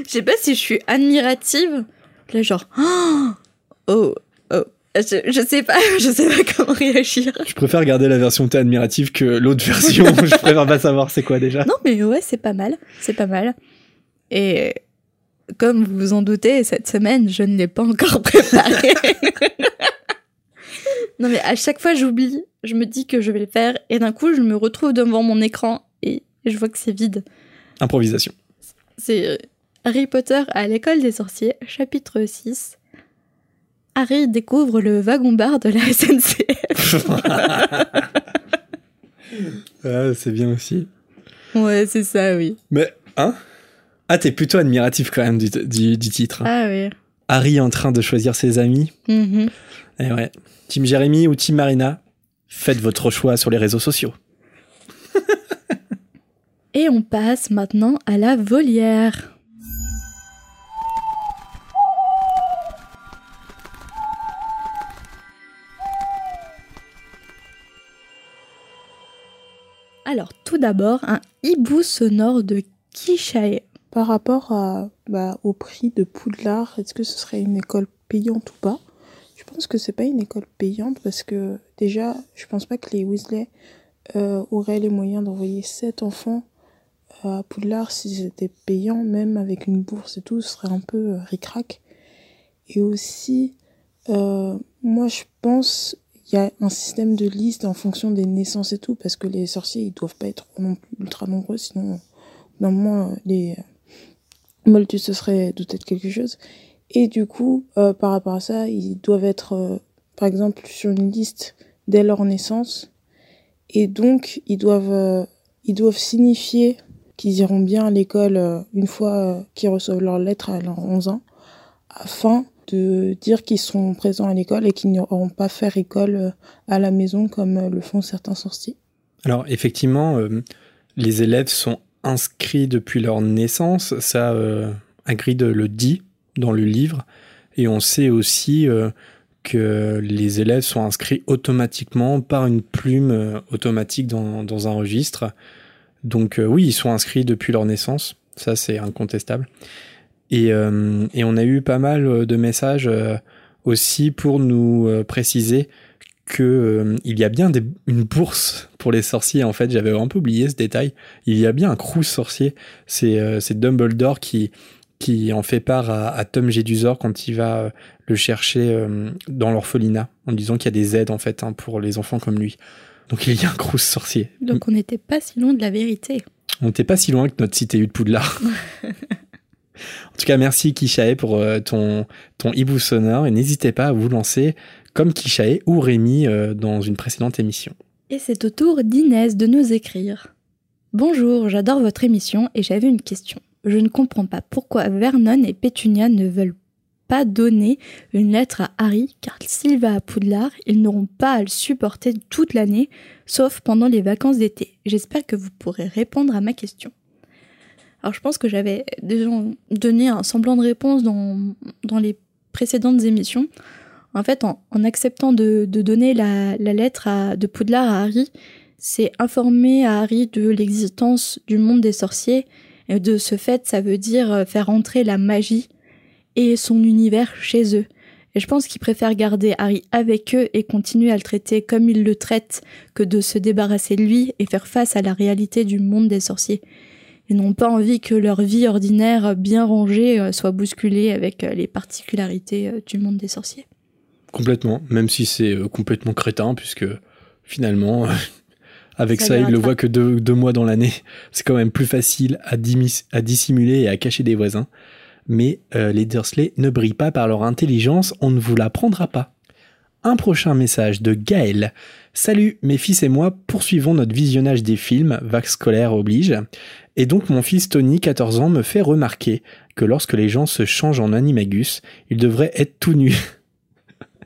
Je sais pas si je suis admirative. Là, genre, oh, oh, je, je sais pas, je sais pas comment réagir. Je préfère garder la version T admirative que l'autre version. Je préfère pas savoir c'est quoi déjà. Non, mais ouais, c'est pas mal, c'est pas mal. Et comme vous vous en doutez, cette semaine, je ne l'ai pas encore préparé. Non, mais à chaque fois, j'oublie. Je me dis que je vais le faire, et d'un coup, je me retrouve devant mon écran et je vois que c'est vide. Improvisation. C'est euh, Harry Potter à l'école des sorciers, chapitre 6. Harry découvre le wagon-bar de la SNCF. Ah, c'est bien aussi. ouais, c'est ça, oui. Mais, hein? Ah, t'es plutôt admiratif quand même du, du- du titre. Ah oui. Harry en train de choisir ses amis. Mhm. Eh ouais. Team Jérémy ou Team Marina Faites votre choix sur les réseaux sociaux. Et on passe maintenant à la volière. Alors, tout d'abord, un hibou sonore de Kishae. Par rapport à, bah, au prix de Poudlard, est-ce que ce serait une école payante ou pas? Je pense que c'est pas une école payante parce que déjà, je pense pas que les Weasley euh, auraient les moyens d'envoyer sept enfants euh, à Poudlard si c'était payant, même avec une bourse et tout, ce serait un peu euh, ric-rac. Et aussi, euh, moi je pense, il y a un système de liste en fonction des naissances et tout, parce que les sorciers, ils doivent pas être non plus ultra nombreux, sinon, normalement, les Moltus, ce serait douter de quelque chose. Et du coup, euh, par rapport à ça, ils doivent être, euh, par exemple, sur une liste dès leur naissance. Et donc, ils doivent, euh, ils doivent signifier qu'ils iront bien à l'école une fois qu'ils reçoivent leur lettre à leurs 11 ans, afin de dire qu'ils seront présents à l'école et qu'ils n'auront pas faire école à la maison comme le font certains sorciers. Alors, effectivement, les élèves sont inscrits depuis leur naissance. Ça, Agrid le dit dans le livre. Et on sait aussi euh, que les élèves sont inscrits automatiquement par une plume euh, automatique dans, dans, un registre. Donc euh, oui, ils sont inscrits depuis leur naissance, ça c'est incontestable. Et, et, on a eu pas mal de messages aussi pour nous préciser que il y a bien des, une bourse pour les sorciers. En fait, j'avais un peu oublié ce détail. Il y a bien un crew sorcier. C'est Dumbledore qui qui en fait part à, Tom Jedusor quand il va euh, le chercher euh, dans l'orphelinat, en disant qu'il y a des aides en fait hein, pour les enfants comme lui. Donc il y a un gros sorcier. Donc on n'était pas si loin de la vérité. On n'était pas si loin que notre cité de Poudlard. en tout cas, merci Kishae pour euh, ton, ton hibou sonore et n'hésitez pas à vous lancer comme Kishae ou Rémi dans une précédente émission. Et c'est au tour d'Inès de nous écrire. Bonjour, j'adore votre émission et j'avais une question je ne comprends pas pourquoi Vernon et Pétunia ne veulent pas donner une lettre à Harry, car s'il va à Poudlard, ils n'auront pas à le supporter toute l'année, sauf pendant les vacances d'été. J'espère que vous pourrez répondre à ma question. Alors je pense que j'avais déjà donné un semblant de réponse dans, dans les précédentes émissions. En fait, en, acceptant de, donner la, lettre de Poudlard à Harry, c'est informer à Harry de l'existence du monde des sorciers de ce fait, ça veut dire euh, faire entrer la magie et son univers chez eux. Et je pense qu'ils préfèrent garder Harry avec eux et continuer à le traiter comme ils le traitent que de se débarrasser de lui et faire face à la réalité du monde des sorciers. Ils n'ont pas envie que leur vie ordinaire bien rangée euh, soit bousculée avec euh, les particularités du monde des sorciers. Complètement, même si c'est complètement crétin, puisque finalement, avec ça, il le voit que deux, mois dans l'année. C'est quand même plus facile à, à, dissimuler et à cacher des voisins. Mais euh, les Dursley ne brillent pas par leur intelligence, on ne vous l'apprendra pas. Un prochain message de Gaël. Salut, mes fils et moi poursuivons notre visionnage des films, vague scolaire oblige. Et donc mon fils Tony, 14 ans, me fait remarquer que lorsque les gens se changent en animagus, ils devraient être tout nus.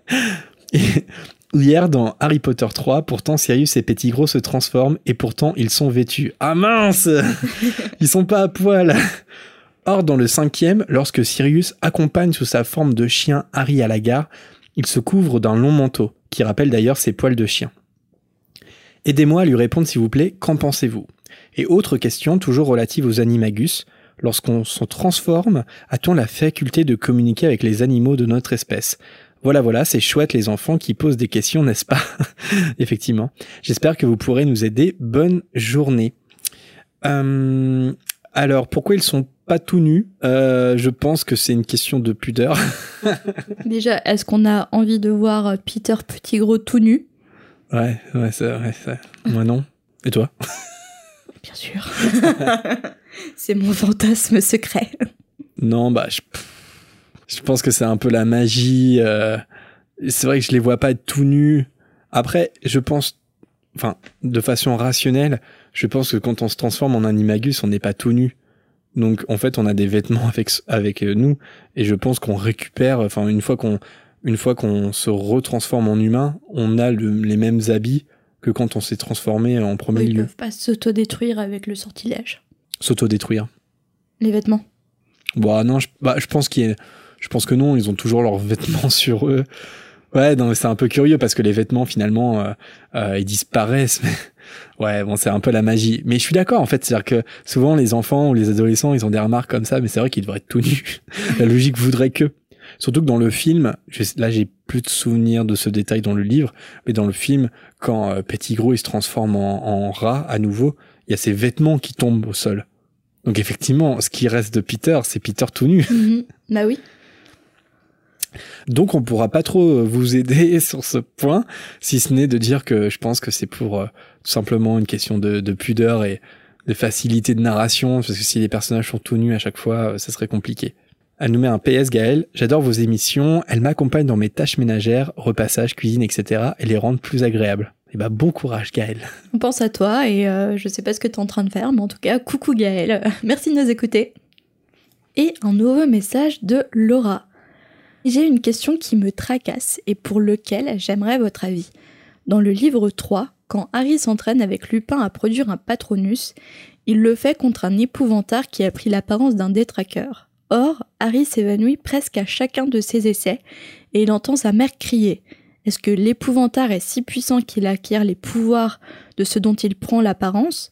Hier, dans Harry Potter 3, pourtant Sirius et Pettigrew se transforment et pourtant ils sont vêtus. Ah mince Ils sont pas à poil Or, dans le cinquième, lorsque Sirius accompagne sous sa forme de chien Harry à la gare, il se couvre d'un long manteau, qui rappelle d'ailleurs ses poils de chien. Aidez-moi à lui répondre s'il vous plaît, qu'en pensez-vous? Et autre question, toujours relative aux animagus, lorsqu'on se transforme, a-t-on la faculté de communiquer avec les animaux de notre espèce? Voilà, voilà, c'est chouette les enfants qui posent des questions, n'est-ce pas Effectivement. J'espère que vous pourrez nous aider. Bonne journée. Euh, alors, pourquoi ils sont pas tout nus? Euh, Je pense que c'est une question de pudeur. Déjà, est-ce qu'on a envie de voir Peter Petit Gros tout nu? Ouais, ouais, c'est vrai. Moi non. Et toi? Bien sûr. c'est mon fantasme secret. Non, bah, je je pense que c'est un peu la magie. Euh, c'est vrai que je les vois pas être tout nus. Après, je pense, enfin, de façon rationnelle, je pense que quand on se transforme en animagus, on n'est pas tout nu. Donc, en fait, on a des vêtements avec avec euh, nous, et je pense qu'on récupère. Enfin, une fois qu'on une fois qu'on se retransforme en humain, on a les mêmes habits que quand on s'est transformé en premier lieu. Ils peuvent pas s'autodétruire avec le sortilège. S'autodétruire. Les vêtements. Bah non, je, bah, je pense qu'il y a je pense que non, ils ont toujours leurs vêtements sur eux. Ouais, non, c'est un peu curieux parce que les vêtements finalement euh, euh, ils disparaissent. ouais, bon, c'est un peu la magie. Mais je suis d'accord en fait, c'est-à-dire que souvent les enfants ou les adolescents, ils ont des remarques comme ça, mais c'est vrai qu'ils devraient être tout nus. la logique voudrait que. Surtout que dans le film, là j'ai plus de souvenirs de ce détail dans le livre, mais dans le film, quand euh, Pettigrew il se transforme en, rat à nouveau, il y a ses vêtements qui tombent au sol. Donc effectivement, ce qui reste de Peter, c'est Peter tout nu. Mhm. Bah oui. Donc on pourra pas trop vous aider sur ce point, si ce n'est de dire que je pense que c'est pour euh, tout simplement une question de, de, pudeur et de facilité de narration, parce que si les personnages sont tout nus à chaque fois, euh, ça serait compliqué. Elle nous met un PS Gaël, j'adore vos émissions, elles m'accompagnent dans mes tâches ménagères, repassage, cuisine, etc. et les rendent plus agréables. Et bah bon courage Gaël. On pense à toi et euh, je sais pas ce que tu es en train de faire, mais en tout cas, coucou Gaël, merci de nous écouter. Et un nouveau message de Laura. J'ai une question qui me tracasse et pour lequel j'aimerais votre avis. Dans le livre 3, quand Harry s'entraîne avec Lupin à produire un Patronus, il le fait contre un épouvantard qui a pris l'apparence d'un détraqueur. Or, Harry s'évanouit presque à chacun de ses essais et il entend sa mère crier. Est-ce que l'épouvantard est si puissant qu'il acquiert les pouvoirs de ce dont il prend l'apparence?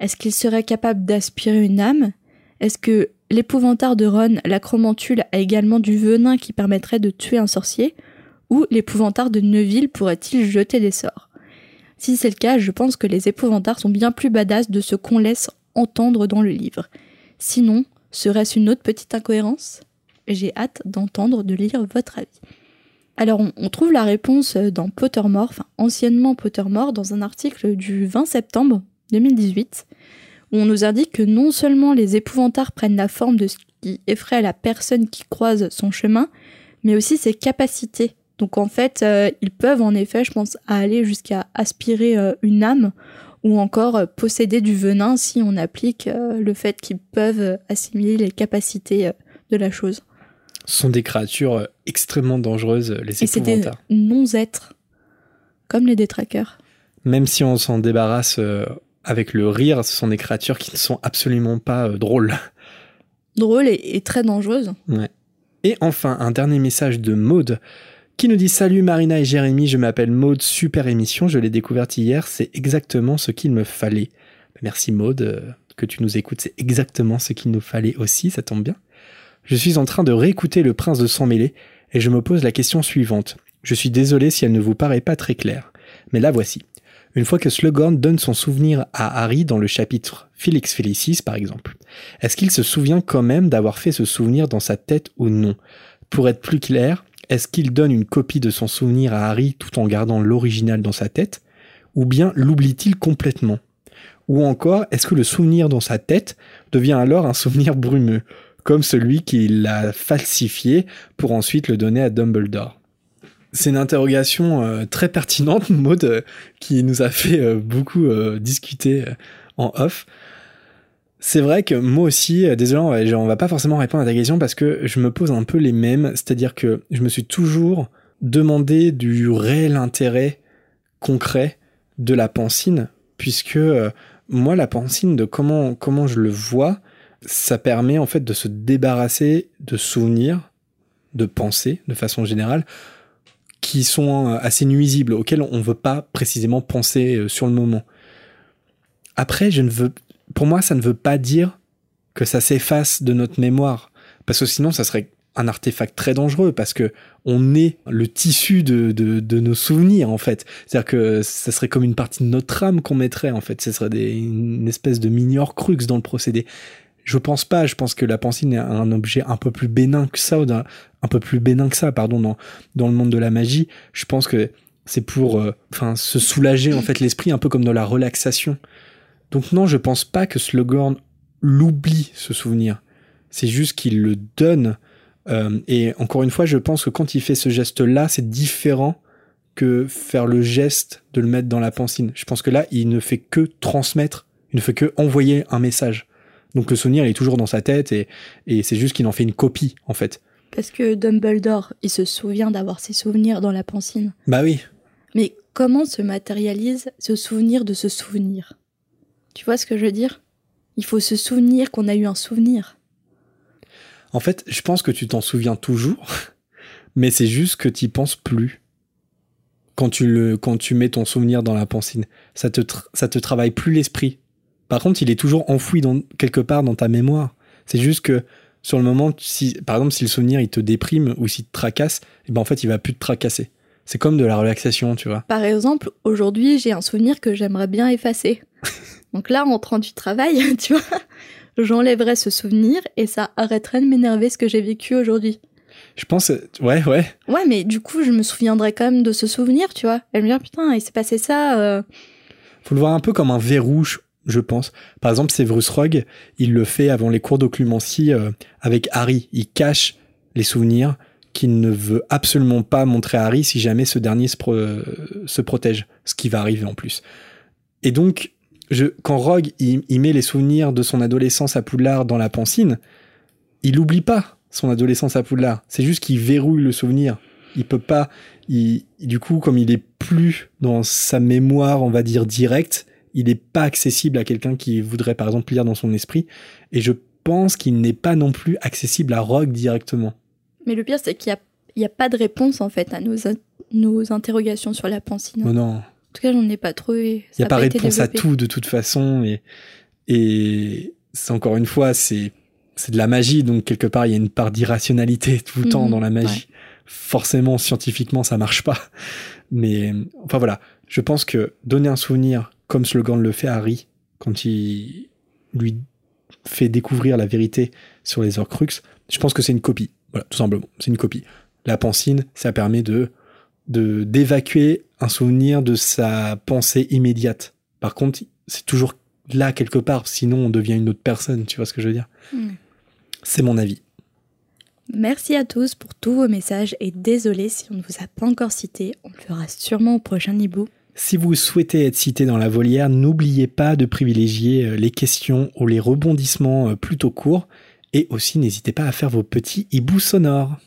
Est-ce qu'il serait capable d'aspirer une âme? Est-ce que l'épouvantard de Ron, l'acromantule, a également du venin qui permettrait de tuer un sorcier Ou l'épouvantard de Neuville pourrait-il jeter des sorts? Si c'est le cas, je pense que les épouvantards sont bien plus badass de ce qu'on laisse entendre dans le livre. Sinon, serait-ce une autre petite incohérence? J'ai hâte d'entendre, de lire votre avis. Alors, on, trouve la réponse dans Pottermore, enfin anciennement Pottermore, dans un article du 20 septembre 2018 où on nous indique que non seulement les épouvantards prennent la forme de ce qui effraie la personne qui croise son chemin, mais aussi ses capacités. Donc en fait, euh, ils peuvent en effet, je pense, aller jusqu'à aspirer euh, une âme ou encore euh, posséder du venin si on applique le fait qu'ils peuvent assimiler les capacités de la chose. Ce sont des créatures extrêmement dangereuses, les épouvantards. Et c'est des non-êtres, comme les détraqueurs. Même si on s'en débarrasse avec le rire, ce sont des créatures qui ne sont absolument pas euh, drôles. Drôles et, très dangereuses. Ouais. Et enfin, un dernier message de Maude qui nous dit Salut Marina et Jérémy, je m'appelle Maude, super émission, je l'ai découverte hier, c'est exactement ce qu'il me fallait. Merci Maude, euh, que tu nous écoutes, c'est exactement ce qu'il nous fallait aussi, ça tombe bien. Je suis en train de réécouter Le Prince de Sang Mêlé et je me pose la question suivante. Je suis désolé si elle ne vous paraît pas très claire, mais la voici. Une fois que Slughorn donne son souvenir à Harry dans le chapitre Felix Felicis par exemple, est-ce qu'il se souvient quand même d'avoir fait ce souvenir dans sa tête ou non? Pour être plus clair, est-ce qu'il donne une copie de son souvenir à Harry tout en gardant l'original dans sa tête? Ou bien l'oublie-t-il complètement? Ou encore, est-ce que le souvenir dans sa tête devient alors un souvenir brumeux, comme celui qu'il a falsifié pour ensuite le donner à Dumbledore? C'est une interrogation euh, très pertinente, Maud, euh, qui nous a fait euh, beaucoup discuter en off. C'est vrai que moi aussi, désolé, on va pas forcément répondre à ta question parce que je me pose un peu les mêmes, c'est-à-dire que je me suis toujours demandé du réel intérêt concret de la pensine, puisque moi, la pensine, de comment, comment je le vois, ça permet en fait de se débarrasser de souvenirs, de pensées de façon générale, qui sont euh, assez nuisibles, auxquels on ne veut pas précisément penser euh, sur le moment. Après, je ne veux, pour moi, ça ne veut pas dire que ça s'efface de notre mémoire, parce que sinon, ça serait un artefact très dangereux, parce que on est le tissu de, de, nos souvenirs, en fait. C'est-à-dire que ça serait comme une partie de notre âme qu'on mettrait, en fait. Ce serait une espèce de mini crux dans le procédé. Je pense pas. Je pense que la pensine est un objet un peu plus bénin que ça, ou un, peu plus bénin que ça, pardon, dans, le monde de la magie. Je pense que c'est pour, euh, enfin, se soulager en fait l'esprit, un peu comme dans la relaxation. Donc non, je pense pas que Slughorn l'oublie ce souvenir. C'est juste qu'il le donne. Euh, et encore une fois, je pense que quand il fait ce geste-là, c'est différent que faire le geste de le mettre dans la pensine. Je pense que là, il ne fait que transmettre, il ne fait que envoyer un message. Donc le souvenir, il est toujours dans sa tête et, et c'est juste qu'il en fait une copie, en fait. Parce que Dumbledore, il se souvient d'avoir ses souvenirs dans la pensine. Bah oui. Mais comment se matérialise ce souvenir de ce souvenir? Tu vois ce que je veux dire? Il faut se souvenir qu'on a eu un souvenir. En fait, je pense que tu t'en souviens toujours, mais c'est juste que tu penses plus. Quand tu, le, quand tu mets ton souvenir dans la pensine, ça te, ça te travaille plus l'esprit. Par contre, il est toujours enfoui dans, quelque part dans ta mémoire. C'est juste que sur le moment, si, par exemple, si le souvenir il te déprime ou s'il te tracasse, eh ben en fait, il va plus te tracasser. C'est comme de la relaxation, tu vois. Par exemple, aujourd'hui, j'ai un souvenir que j'aimerais bien effacer. Donc là, en rentrant du travail, tu vois, j'enlèverais ce souvenir et ça arrêterait de m'énerver ce que j'ai vécu aujourd'hui. Je pense, ouais, ouais. Ouais, mais du coup, je me souviendrai quand même de ce souvenir, tu vois. Elle me dit, putain, il s'est passé ça. euh. Faut le voir un peu comme un verrou, je- pense. Par exemple, Severus Rogue, il le fait avant les cours d'occlumencie euh, avec Harry. Il cache les souvenirs qu'il ne veut absolument pas montrer à Harry si jamais ce dernier se, euh, protège, ce qui va arriver en plus. Et donc, quand Rogue il met les souvenirs de son adolescence à Poudlard dans la pancine, il n'oublie pas son adolescence à Poudlard. C'est juste qu'il verrouille le souvenir. Il peut pas. Il, du coup, comme il est plus dans sa mémoire, on va dire directe, il n'est pas accessible à quelqu'un qui voudrait par exemple lire dans son esprit. Et je pense qu'il n'est pas non plus accessible à Rogue directement. Mais le pire, c'est qu'il n'y a, pas de réponse, en fait, à nos, in- nos interrogations sur la pancine. Non, non. En tout cas, j'en ai pas trouvé. Il n'y a pas réponse à tout de toute façon. Et, et c'est encore une fois, c'est c'est de la magie, donc quelque part, il y a une part d'irrationalité tout le temps Mhm, dans la magie. Forcément, scientifiquement, ça marche pas. Mais enfin voilà, je pense que donner un souvenir comme Slogan le fait Harry, quand il lui fait découvrir la vérité sur les Horcruxes, je pense que c'est une copie. Voilà, tout simplement, c'est une copie. La pancine, ça permet de de d'évacuer un souvenir de sa pensée immédiate. Par contre, c'est toujours là quelque part, sinon on devient une autre personne, tu vois ce que je veux dire? Mm. C'est mon avis. Merci à tous pour tous vos messages et désolé si on ne vous a pas encore cité. On le fera sûrement au prochain hibou. Si vous souhaitez être cité dans la volière, n'oubliez pas de privilégier euh, les questions ou les rebondissements euh, plutôt courts. Et aussi, n'hésitez pas à faire vos petits hiboux sonores.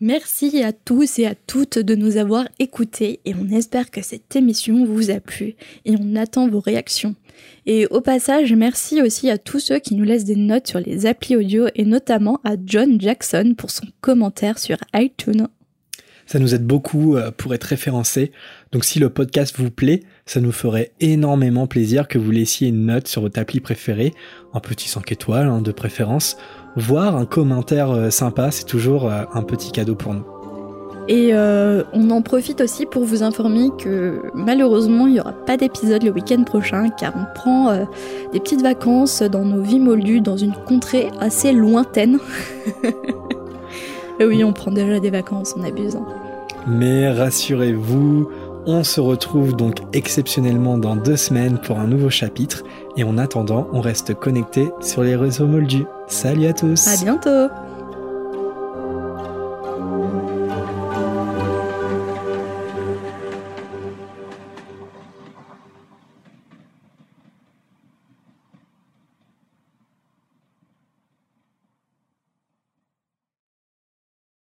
Merci à tous et à toutes de nous avoir écoutés et on espère que cette émission vous a plu et on attend vos réactions. Et au passage, merci aussi à tous ceux qui nous laissent des notes sur les applis audio et notamment à John Jackson pour son commentaire sur iTunes. Ça nous aide beaucoup euh, pour être référencé. Donc si le podcast vous plaît, ça nous ferait énormément plaisir que vous laissiez une note sur votre appli préférée, un petit 5 étoiles hein, de préférence, voire un commentaire euh, sympa, c'est toujours euh, un petit cadeau pour nous. Et euh, on en profite aussi pour vous informer que malheureusement il n'y aura pas d'épisode le week-end prochain car on prend euh, des petites vacances dans nos vies moldues dans une contrée assez lointaine. Et oui, on prend déjà des vacances, on abuse. hein. Mais rassurez-vous, on se retrouve donc exceptionnellement dans deux semaines pour un nouveau chapitre. Et en attendant, on reste connecté sur les réseaux moldus. Salut à tous À bientôt